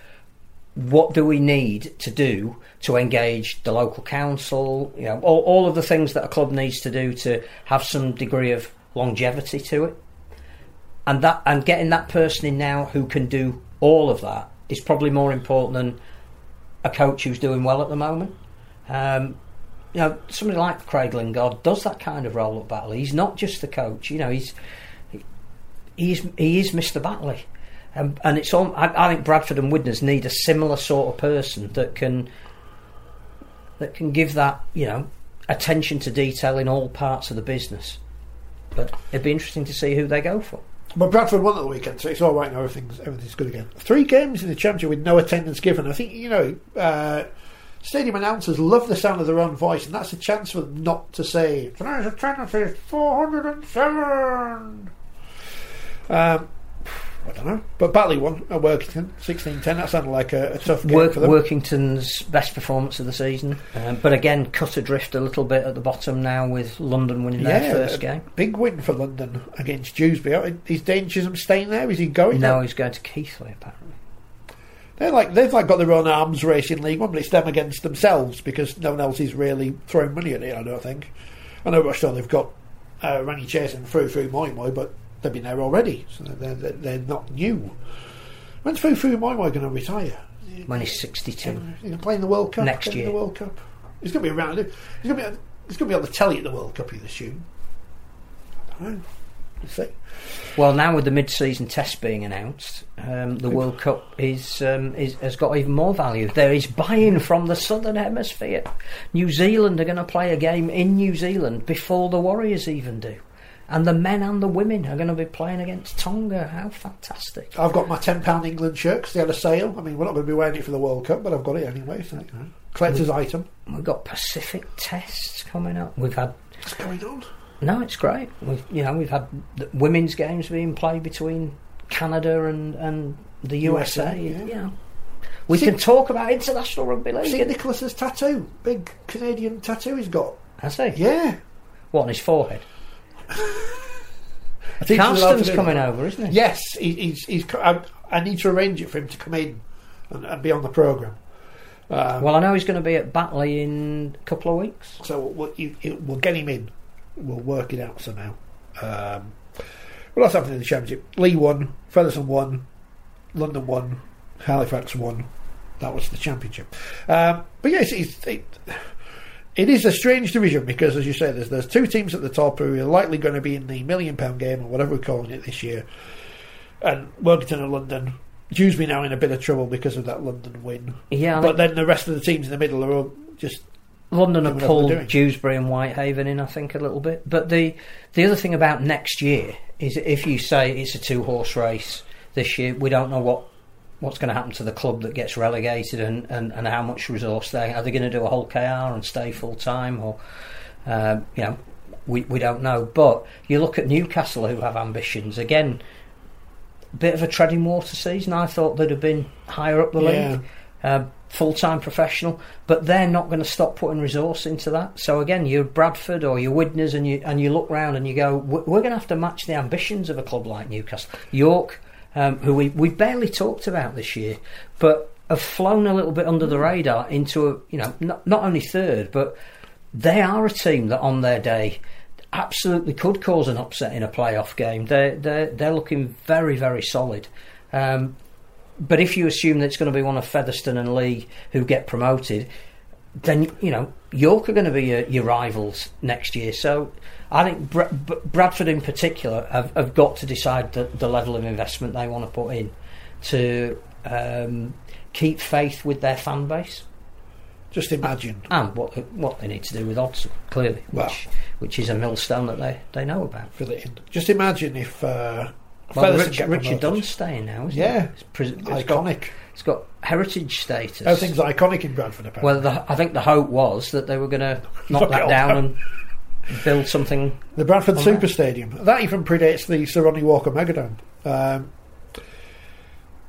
What do we need to do to engage the local council? You know, all, all of the things that a club needs to do to have some degree of longevity to it, and that and getting that person in now who can do all of that is probably more important than a coach who's doing well at the moment. Um, you know, somebody like Craig Lingard does that kind of role at Batley. He's not just the coach. You know, he's he, he's he is Mr. Batley, and and it's all. I, I think Bradford and Widnes need a similar sort of person that can that can give that you know attention to detail in all parts of the business. But it'd be interesting to see who they go for. But Bradford won at the weekend, so it's all right now. Everything's everything's good again. Three games in the championship with no attendance given. I think you know, uh, stadium announcers love the sound of their own voice, and that's a chance for them not to say tonight's attendance is four hundred and seven. Um, I don't know, but Batley won at Workington, 16-10. That sounded like a, a tough game Work, for them. Workington's best performance of the season, um, but again cut adrift a little bit at the bottom now with London winning their first game. Big win for London against Dewsbury. Is Dane Chisholm staying there? Is he going? No, he's going to Keighley apparently. They're like they've like got their own arms race in League One, but it's them against themselves because no one else is really throwing money at it. I don't think. I know Rochdale they've got uh, and Fuifui Moimoi, but they've been there already, so they're they're, they're not new. When's Fuifui Moimoi going to retire? When he's 62. He's going to play in the World Cup Next year. The World Cup. He's going to be around. He's going to be. He's going to be on the telly at the World Cup. You'd assume. I don't know. We'll. Well, now with the mid-season test being announced, um, the World Cup is, um, is has got even more value. There is buy-in from the Southern Hemisphere. New Zealand are going to play a game in New Zealand before the Warriors even do, and the men and the women are going to be playing against Tonga. How fantastic! I've got my ten pound England shirt because they had a sale. I mean, we're not going to be wearing it for the World Cup, but I've got it anyway. So, you know, collector's item. We've got Pacific tests coming up. We've had What's going on? No, it's great. We've you know we've had the women's games being played between Canada and and the USA. USA, yeah. You know, we See- can talk about international rugby league. See Nicholas's tattoo, big Canadian tattoo he's got. Has he? Yeah, What on his forehead? I think he's Carsten's coming over, isn't he? Yes, he, he's. he's I, I need to arrange it for him to come in and, and be on the program. Um, Well, I know he's going to be at Batley in a couple of weeks. so we'll, we'll get him in. We'll work it out somehow. Um, what else happened in the championship? Leigh won, Featherstone won, London won, Halifax won. That was the championship. Um, but yes, it's, it, it is a strange division because, as you say, there's there's two teams at the top who are likely going to be in the million pound game or whatever we're calling it this year, and Workington and London. Dewsbury now in a bit of trouble because of that London win. Yeah, But think- then the rest of the teams in the middle are all just London have Doing what they're pulled. Dewsbury and Whitehaven in, I think, a little bit. But the the other thing about next year is if you say it's a two horse race this year, we don't know what what's going to happen to the club that gets relegated and, and, and how much resource they are they going to do a Hull KR and stay full time or um, you know we we don't know. But you look at Newcastle who have ambitions again. Bit of a treading water season. I thought they'd have been higher up the Yeah. league um, full time professional, but they're not going to stop putting resource into that. So again, you're Bradford or you're Widnes, and you and you look round and you go, "We- we're going to have to match the ambitions of a club like Newcastle, York, um, who we we barely talked about this year, but have flown a little bit under the radar into a you know not not only third, but they are a team that on their day absolutely could cause an upset in a playoff game. They're they're they're looking very very solid. Um, but if you assume that it's going to be one of Featherstone and Leigh who get promoted, then you know York are going to be your, your rivals next year. So I think Bra- B- Bradford in particular have, have got to decide the, the level of investment they want to put in to um, keep faith with their fan base Just imagine. and what what they need to do with Odsal clearly, which Well. which is a millstone that they, they know about. Fill it in. Just imagine if uh, Well, Rich, Richard staying now, isn't Yeah. it? It's, pres- it's got, iconic. it's got heritage status. Everything's iconic in Bradford. Apparently. Well, the, I think the hope was that they were going to knock that down and build something. The Bradford Super that. Stadium. That even predates the Sir Ronnie Walker Megadome. Um,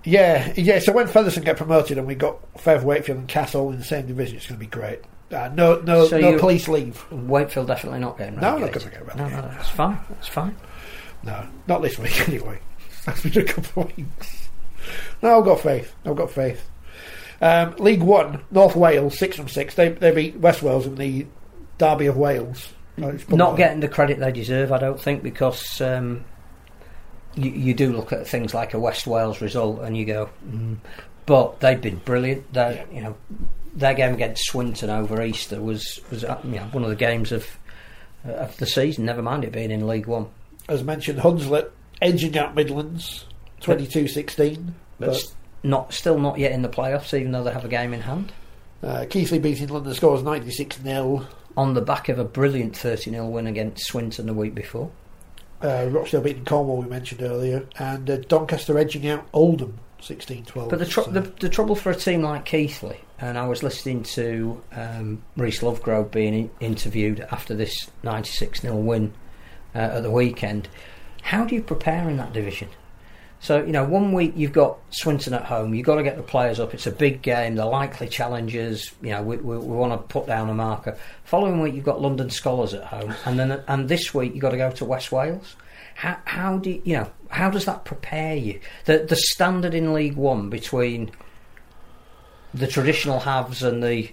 yeah, yeah. So when Featherstone get promoted and we got Fev Wakefield and Castle in the same division, it's going to be great. Uh, no, no, So no police leave. Wakefield definitely not getting No, not gonna get No, no, that's fine. That's fine. No, not this week anyway. That's been a couple of weeks. No, I've got faith. I've got faith. Um, League One, North Wales, six from six. They they beat West Wales in the Derby of Wales. It's Not getting the credit they deserve, I don't think, because um, you, you do look at things like a West Wales result and you go, mm. but they've been brilliant. They, you know, their game against Swinton over Easter was was uh, you know, one of the games of of the season. Never mind it being in League One. As mentioned, Hunslet edging out Midlands, 22-16. But But not still not yet in the playoffs, even though they have a game in hand. uh, Keighley beating London scores 96 0. On the back of a brilliant 30 0 win against Swinton the week before. Uh, Rochdale beating Cornwall, we mentioned earlier. And uh, Doncaster edging out Oldham 16 12. But the, tr- the the trouble for a team like Keighley, and I was listening to um, Rhys Lovegrove being in- interviewed after this 96 0 win uh, at the weekend. How do you prepare in that division? So you know, one week you've got Swinton at home. You've got to get the players up. It's a big game. They're likely challengers. You know, we, we, we want to put down a marker. Following week you've got London Skolars at home, and then and this week you've got to go to West Wales. How, how do you, you know? How does that prepare you? The the standard in League One between the traditional halves and the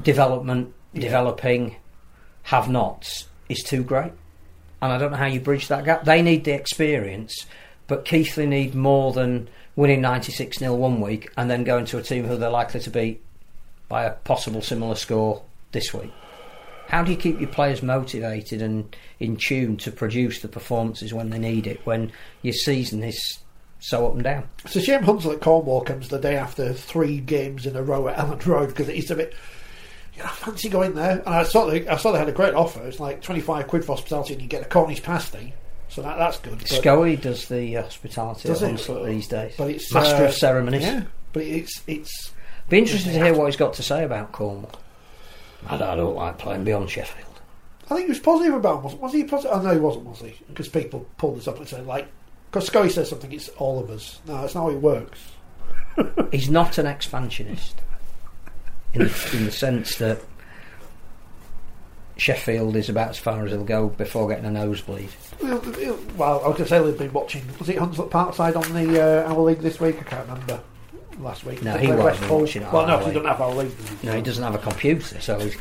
development developing have-nots is too great, and I don't know how you bridge that gap. They need the experience, but Keighley need more than winning ninety six 0 one week and then going to a team who they're likely to beat by a possible similar score this week. How do you keep your players motivated and in tune to produce the performances when they need it? When your season is so up and down. It's a shame Hunslet Cornwall comes the day after three games in a row at Elland Road because it's a bit. You know, I fancy going there. And I saw they, I saw they had a great offer. It's like twenty five quid for hospitality, and you get a Cornish pasty. So that, that's good. But, Scully does the uh, hospitality Does at it? These days. but it's Master uh, of ceremonies. Yeah, but it's it's Be interested to hear what he's got to say about Cornwall. I don't, I don't like playing beyond Sheffield. I think he was positive about was was he positive? Oh no, he wasn't, was he? Because people pulled this up and said like, because Scully says something, it's all of us. No, that's not how it works. He's not an expansionist in the, in the sense that Sheffield is about as far as he'll go before getting a nosebleed. Well, well, I was going to say they've been watching. Was it Hunslet Parkside on the uh, Our League this week? I can't remember. Last week. No, he West watching Well, no, he doesn't have Our League. No, he doesn't have a computer, so he's.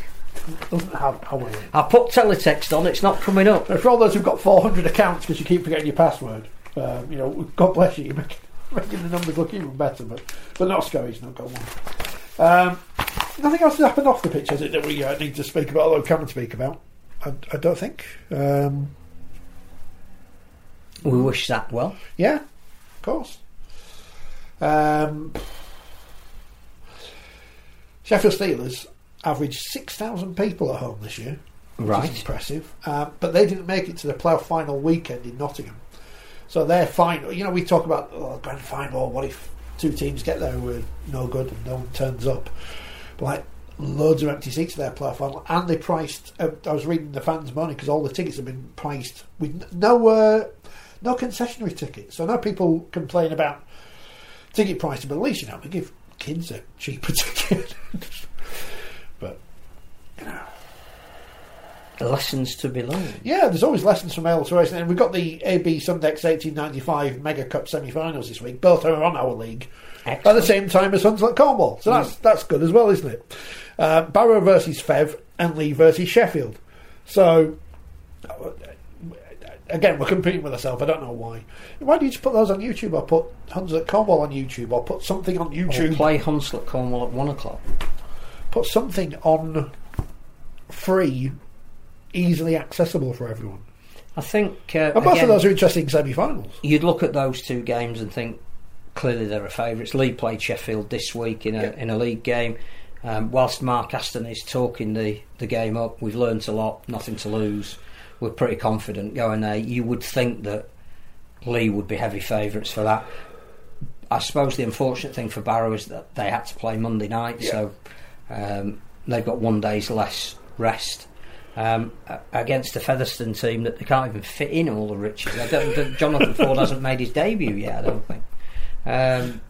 doesn't have Our League. I put teletext on, it's not coming up. And for all those who've got 400 accounts because you keep forgetting your password, um, you know, God bless you, you're making, making the numbers look even better, but, but not Scully's not got one. Um, nothing else has happened off the pitch, has it, that we uh, need to speak about, although can speak about? I, I don't think. Um, We wish that well. yeah, of course. Um, Sheffield Steelers averaged 6,000 people at home this year. Right. Impressive. Uh, but they didn't make it to the playoff final weekend in Nottingham. So their final, you know, we talk about oh, grand final. What if two teams get there who are no good and no one turns up? Like loads of empty seats at their playoff final, and they priced. Uh, I was reading the fans' money because all the tickets have been priced with no uh, no concessionary tickets. So now people complain about ticket pricing, but at least you know we give kids a cheaper ticket. but you know. Lessons to be learned. Yeah, there's always lessons from elsewhere. isn't? And we've got the AB Sundecks 1895 Mega Cup semi-finals this week. Both are on our league at the same time as Hunslet Cornwall. So that's that's good as well, isn't it? Uh, Barrow versus Fev and Leigh versus Sheffield. So uh, again, we're competing with ourselves. I don't know why. Why do you just put those on YouTube or put Hunslet Cornwall on YouTube or put something on Or YouTube? play Hunslet Cornwall at one o'clock. Put something on free, easily accessible for everyone. I think uh, And both again, of those are interesting semi-finals. you'd look at those two games and think clearly they're a favourites. Leigh played Sheffield this week in a Yeah. in a league game. Um, whilst Mark Aston is talking the, the game up, we've learnt a lot, nothing to lose. We're pretty confident going there. You would think that Leigh would be heavy favourites for that. I suppose the unfortunate thing for Barrow is that they had to play Monday night, Yeah. so um, they've got one day's less rest. Um, against a Featherstone team that they can't even fit in all the riches. Jonathan Ford hasn't made his debut yet. I don't think. Um,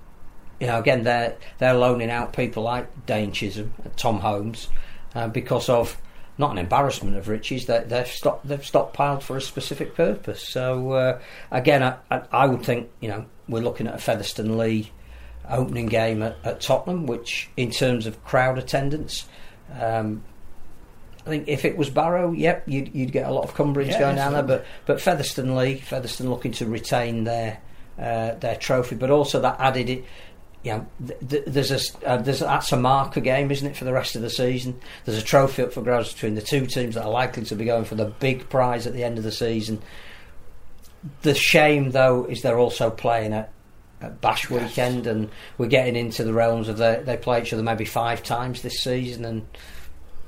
you know, again, they're they're loaning out people like Dane Chisholm, and Tom Holmes, uh, because of not an embarrassment of riches. They, they've stock, they've stockpiled for a specific purpose. So uh, again, I, I, I would think you know we're looking at a Featherstone Leigh opening game at, at Tottenham, which in terms of crowd attendance. Um, I think if it was Barrow, yep, you'd, you'd get a lot of Cumbrians Yeah, going down there. But but Featherstone Leigh, Featherstone looking to retain their uh, their trophy, but also that added it. You know, th- th- there's a uh, there's that's a marker game, isn't it, for the rest of the season? There's a trophy up for grabs between the two teams that are likely to be going for the big prize at the end of the season. The shame, though, is they're also playing at, at Bash weekend, and we're getting into the realms of they they play each other maybe five times this season, and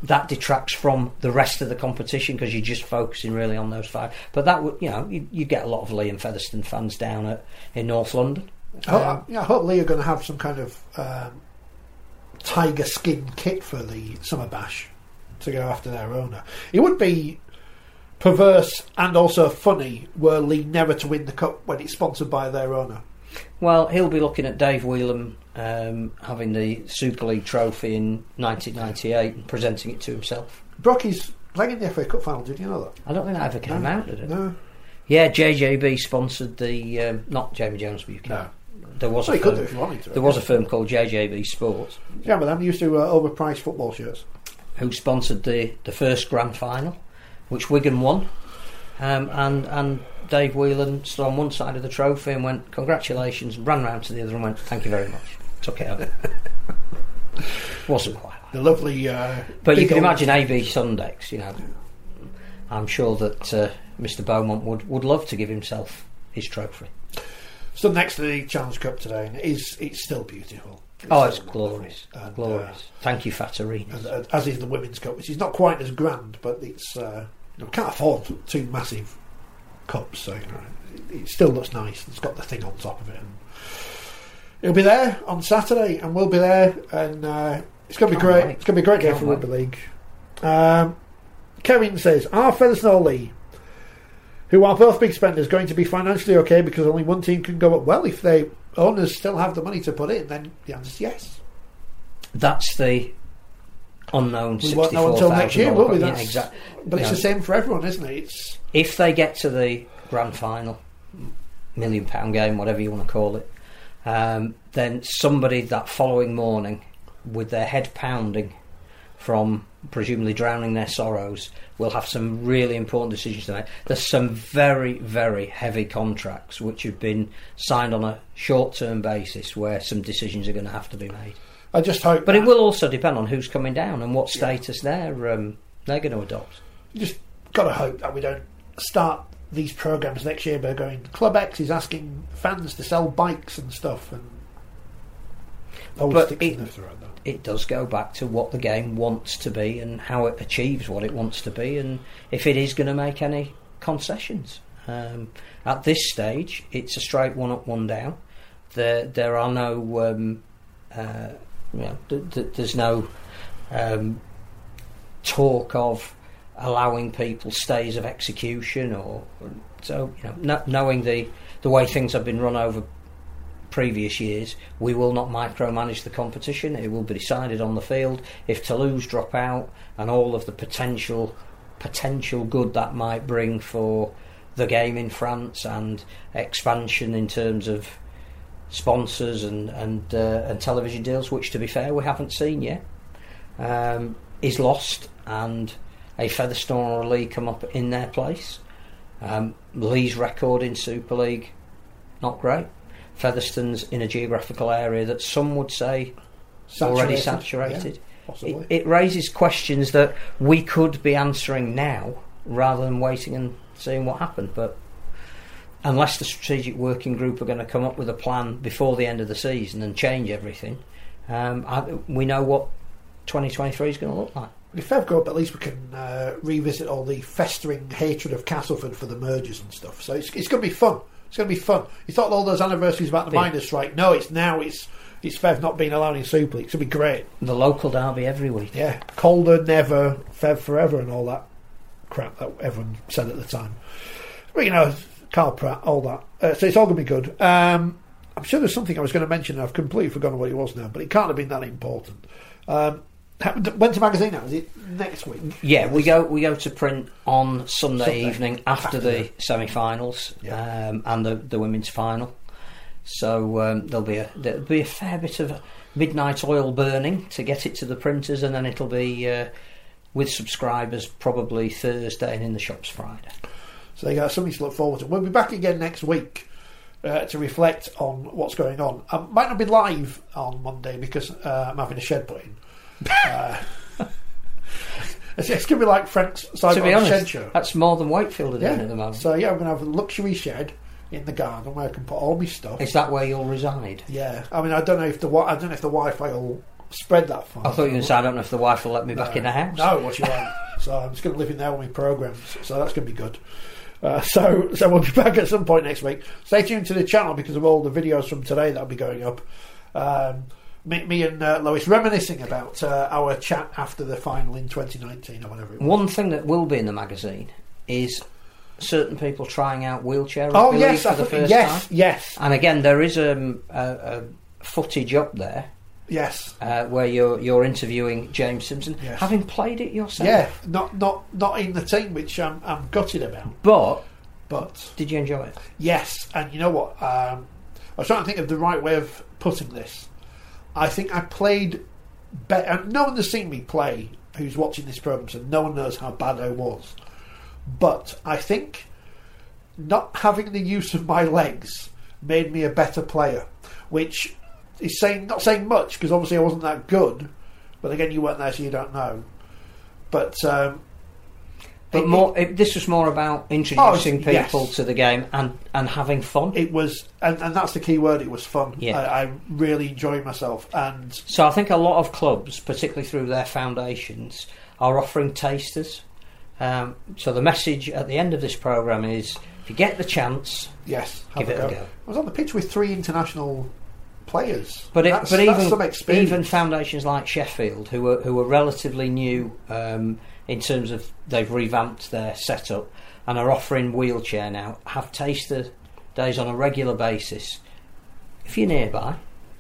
that detracts from the rest of the competition because you're just focusing really on those five. But that would, you know, you, you get a lot of Liam Featherstone fans down at in North London. I, I, yeah, I hope Leigh are going to have some kind of um, tiger skin kit for the summer bash to go after their owner. It would be perverse and also funny were Leigh never to win the cup when it's sponsored by their owner. Well, he'll be looking at Dave Whelan um, having the Super League trophy in 1998 and presenting it to himself. Brockie's playing in the FA Cup final. Did you know that? I don't think that ever came No. out, did it? No. Yeah, JJB sponsored the um, not Jamie Jones UK. No. There was Well, a he could do firm, if he wanted to. there was a firm called JJB Sports Yeah, but them used to uh, overpriced football shirts. who sponsored the, the first grand final, which Wigan won. Um, and and Dave Whelan stood on one side of the trophy and went, Congratulations, and ran round to the other and went, Thank you very much. Took it out. Wasn't quite like The lovely. Uh, But you can imagine AB Sundecks, you know. I'm sure that uh, Mr. Beaumont would, would love to give himself his trophy. So next to the Challenge Cup today, and it is still beautiful. Oh, it's glorious. And, glorious. Thank you, Fattorini. uh, and, uh, as is the Women's Cup, which is not quite as grand, but it's uh, you know, can't afford two massive cups, so you know, it, it still looks nice. It's got the thing on top of it. And it'll be there on Saturday, and we'll be there, and uh, it's going to be great. wait. It's going to be a great day for wait. Rugby League. Um, Kevin says, "Are Featherstone or Leigh, who are both big spenders, going to be financially okay because only one team can go up? Well, if they owners still have the money to put in, then the answer is yes. That's the unknown We won't know until next year, $64,000 will we? Yeah, That's- exact- But it's Yeah. the same for everyone, isn't it? It's If they get to the grand final, million pound game, whatever you want to call it, um, then somebody that following morning, with their head pounding from presumably drowning their sorrows, will have some really important decisions to make. There's some very, very heavy contracts which have been signed on a short term basis where some decisions are going to have to be made. I just hope. But it will also depend on who's coming down and what status they're um, they're going to adopt. You just got to hope that we don't start these programs next year by going. Club X is asking fans to sell bikes and stuff, and But it- in their throat, though. it does go back to what the game wants to be and how it achieves what it wants to be, and if it is going to make any concessions. Um, at this stage, it's a straight one up, one down. There, there are no, um, uh, you know, th- th- there's no um, talk of allowing people stays of execution, or so you know, kno- knowing the the way things have been run over previous years, we will not micromanage the competition. It will be decided on the field. If Toulouse drop out, and all of the potential potential good that might bring for the game in France and expansion in terms of sponsors and and, uh, and television deals, which to be fair we haven't seen yet, um, is lost, and a Featherstone or a Leigh come up in their place. Um, Leigh's record in Super League, not great. Featherstone's in a geographical area that some would say already saturated. Yeah. It, it raises questions that we could be answering now rather than waiting and seeing what happened. But unless the strategic working group are going to come up with a plan before the end of the season and change everything, um, I, we know what 2023 is going to look like. If Fev go up, at least we can uh, revisit all the festering hatred of Castleford for the mergers and stuff. So it's, it's going to be fun. It's going to be fun. You thought all those anniversaries about the Yeah. miners' strike? No, it's now. It's it's Fev not being allowed in Super League. It's going to be great. The local derby every week. Yeah, Calder never, Fev forever, and all that crap that everyone said at the time. But you know, Carl Pratt, all that. Uh, so it's all going to be good. Um, I'm sure there's something I was going to mention. and I've completely forgotten what it was now, but it can't have been that important. Um, to magazine now. Is it next week? Yeah, we go we go to print on Sunday, Sunday, evening after, the- semi-finals Yeah. um, and the, the women's final. So um, there'll be a there'll be a fair bit of midnight oil burning to get it to the printers, and then it'll be uh, with subscribers probably Thursday and in the shops Friday. So they got something to look forward to. We'll be back again next week uh, to reflect on what's going on. I might not be live on Monday because uh, I'm having a shed put in. Uh, it's, it's going to be like Frank's side to be on shed show. that's more than Wakefield are doing at the moment. So yeah, I'm going to have a luxury shed in the garden where I can put all my stuff. Is that where you'll reside? yeah, I mean, I don't know if the I don't know if the Wi-Fi will spread that far. I thought you were going to say I don't know if the wife will let me back in the house. No, what you want. so I'm just going to live in there with my programs. So that's going to be good. Uh, so, so we'll be back at some point next week. Stay tuned to the channel because of all the videos from today that'll be going up. Um, me, me and uh, Lois reminiscing about uh, our chat after the final in 2019 or whatever it was. One thing that will be in the magazine is certain people trying out wheelchair Oh yes, for I the first yes, time. yes, And again, there is um, a, a footage up there yes. uh, where you're you're interviewing James Simpson, Yes. having played it yourself. Yeah, not not not in the team, which I'm, I'm gutted about. But But did you enjoy it? Yes, and you know what? Um, I was trying to think of the right way of putting this. I think I played better. No one has seen me play who's watching this program, so no one knows how bad I was. But I think not having the use of my legs made me a better player, which is saying not saying much because obviously I wasn't that good. But again, you weren't there, so you don't know. But um, But it- more, it, this was more about introducing Oh, yes. people to the game and, and having fun. it was, and, and that's the key word. It was fun. Yeah. I, I really enjoyed myself, and So I think a lot of clubs, particularly through their foundations, are offering tasters. Um, so the message at the end of this program is: if you get the chance, yes, have Give it a go. I was on the pitch with three international players, But it, that's, but that's even even foundations like Sheffield, who are who are relatively new um, in terms of they've revamped their setup and are offering wheelchair now, have taster days on a regular basis. If you're nearby,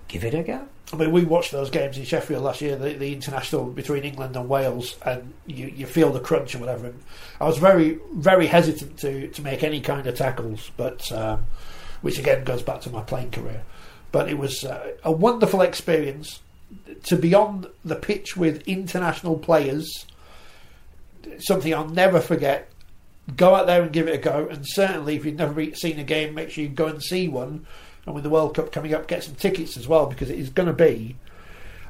give it a go. I mean, we watched those games in Sheffield last year, the, the international between England and Wales, and you, you feel the crunch and whatever. And I was very, very hesitant to, to make any kind of tackles, but um, which again goes back to my playing career. But it was uh, a wonderful experience to be on the pitch with international players. Something I'll never forget. Go out there and give it a go, and certainly if you've never seen a game, make sure you go and see one and with the World Cup coming up, get some tickets as well because it is going to be.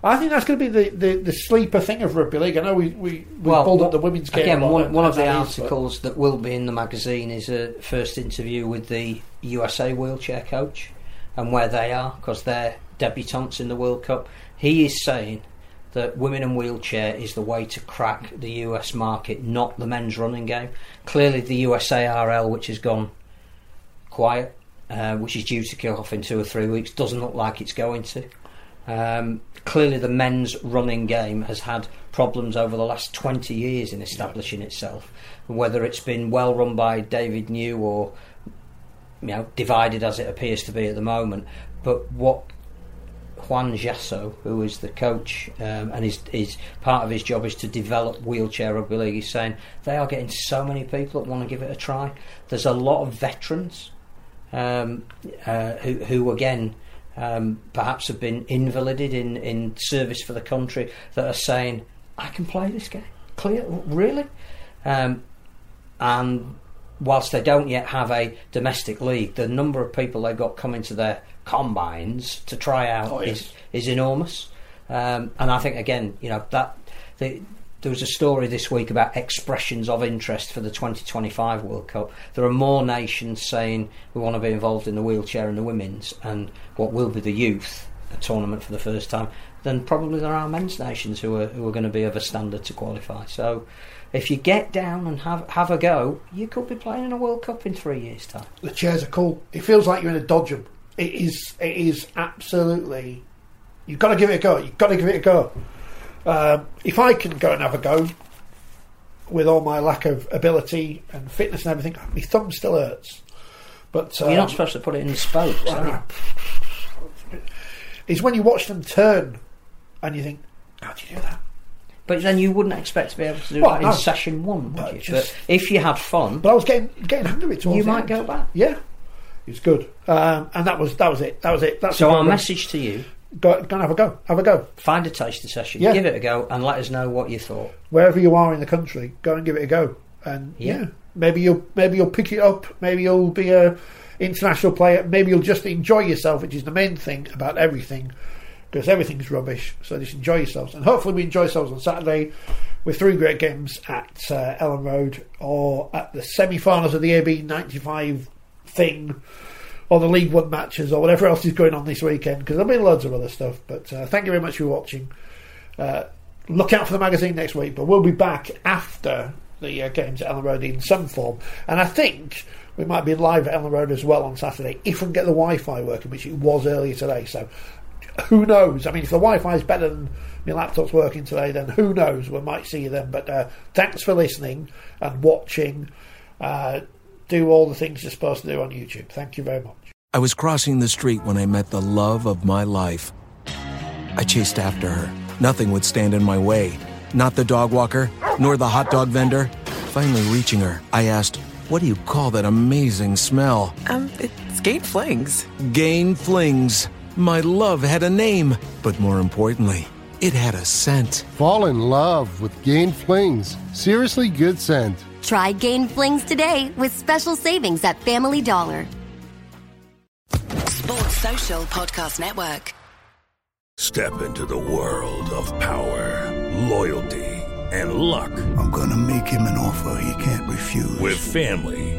I think that's going to be the, the, the sleeper thing of rugby league. I know we we, we pulled up the women's game again. One, one of the that is, but- articles that will be in the magazine is a first interview with the USA wheelchair coach and where they are because they're debutantes in the World Cup. He is saying that women and wheelchair is the way to crack the US market, not the men's running game. Clearly, the USARL, which has gone quiet, uh, which is due to kick off in two or three weeks, doesn't look like it's going to. Um, clearly, the men's running game has had problems over the last 20 years in establishing itself. Whether it's been well run by David Niu or you know divided as it appears to be at the moment, but what Juan Jasso, who is the coach, um, and his part of his job is to develop wheelchair rugby league. He's saying they are getting so many people that want to give it a try. There's a lot of veterans um, uh, who, who again. Um, perhaps have been invalided in, in service for the country that are saying, I can play this game. Clear, really? Um, and whilst they don't yet have a domestic league, the number of people they've got coming to their combines to try out Oh, yes. is is enormous. Um, and I think again, you know that the, there was a story this week about expressions of interest for the 2025 World Cup. There are more nations saying we want to be involved in the wheelchair and the women's and what will be the youth tournament for the first time than probably there are men's nations who are who are going to be of a standard to qualify. So. If you get down and have have a go, you could be playing in a World Cup in three years' time. The chairs are cool. It feels like you're in a dodgem. It is. It is absolutely. You've got to give it a go. You've got to give it a go. Um, if I can go and have a go, with all my lack of ability and fitness and everything, my thumb still hurts. But You're um, not supposed to put it in the spokes. are you? it's when you watch them turn, and you think, "How do you do that?" But then you wouldn't expect to be able to do Well, that in session one, would But you? just- but if you had fun, But I was getting getting hand of it. you might end. go back. Yeah, it was good, um, and that was that was it. That was it. That's So our message to you: Go, go and have a go. Have a go. find a taster session, Yeah. give it a go, and let us know what you thought. wherever you are in the country, go and give it a go. And yeah, Yeah. maybe you'll maybe you'll pick it up. Maybe you'll be a international player. Maybe you'll just enjoy yourself, which is the main thing about everything, because everything's rubbish. So just enjoy yourselves, and hopefully we enjoy ourselves on Saturday with three great games at uh, Elland Road or at the semi-finals of the AB '95 thing. Or the League One matches, or whatever else is going on this weekend, because there'll be loads of other stuff. But uh, thank you very much for watching uh, look out for the magazine next week, but we'll be back after the uh, games at Elland Road in some form. And I think we might be live at Elland Road as well on Saturday if we can get the Wi Fi working, which it was earlier today. So who knows? I mean, if the Wi Fi is better than my laptop's working today, then who knows? We might see you then. But uh, thanks for listening and watching. Uh, do all the things you're supposed to do on YouTube. Thank you very much. I was crossing the street when I met the love of my life. I chased after her. Nothing would stand in my way. Not the dog walker, nor the hot dog vendor. Finally reaching her, I asked, What do you call that amazing smell? Um, it's Gain Flings. Gain Flings. My love had a name, but more importantly, it had a scent. Fall in love with Gain Flings. Seriously good scent. Try Gain Flings today with special savings at Family Dollar. Sports Social Podcast Network. Step into the world of power, loyalty, and luck. I'm gonna make him an offer he can't refuse. With family,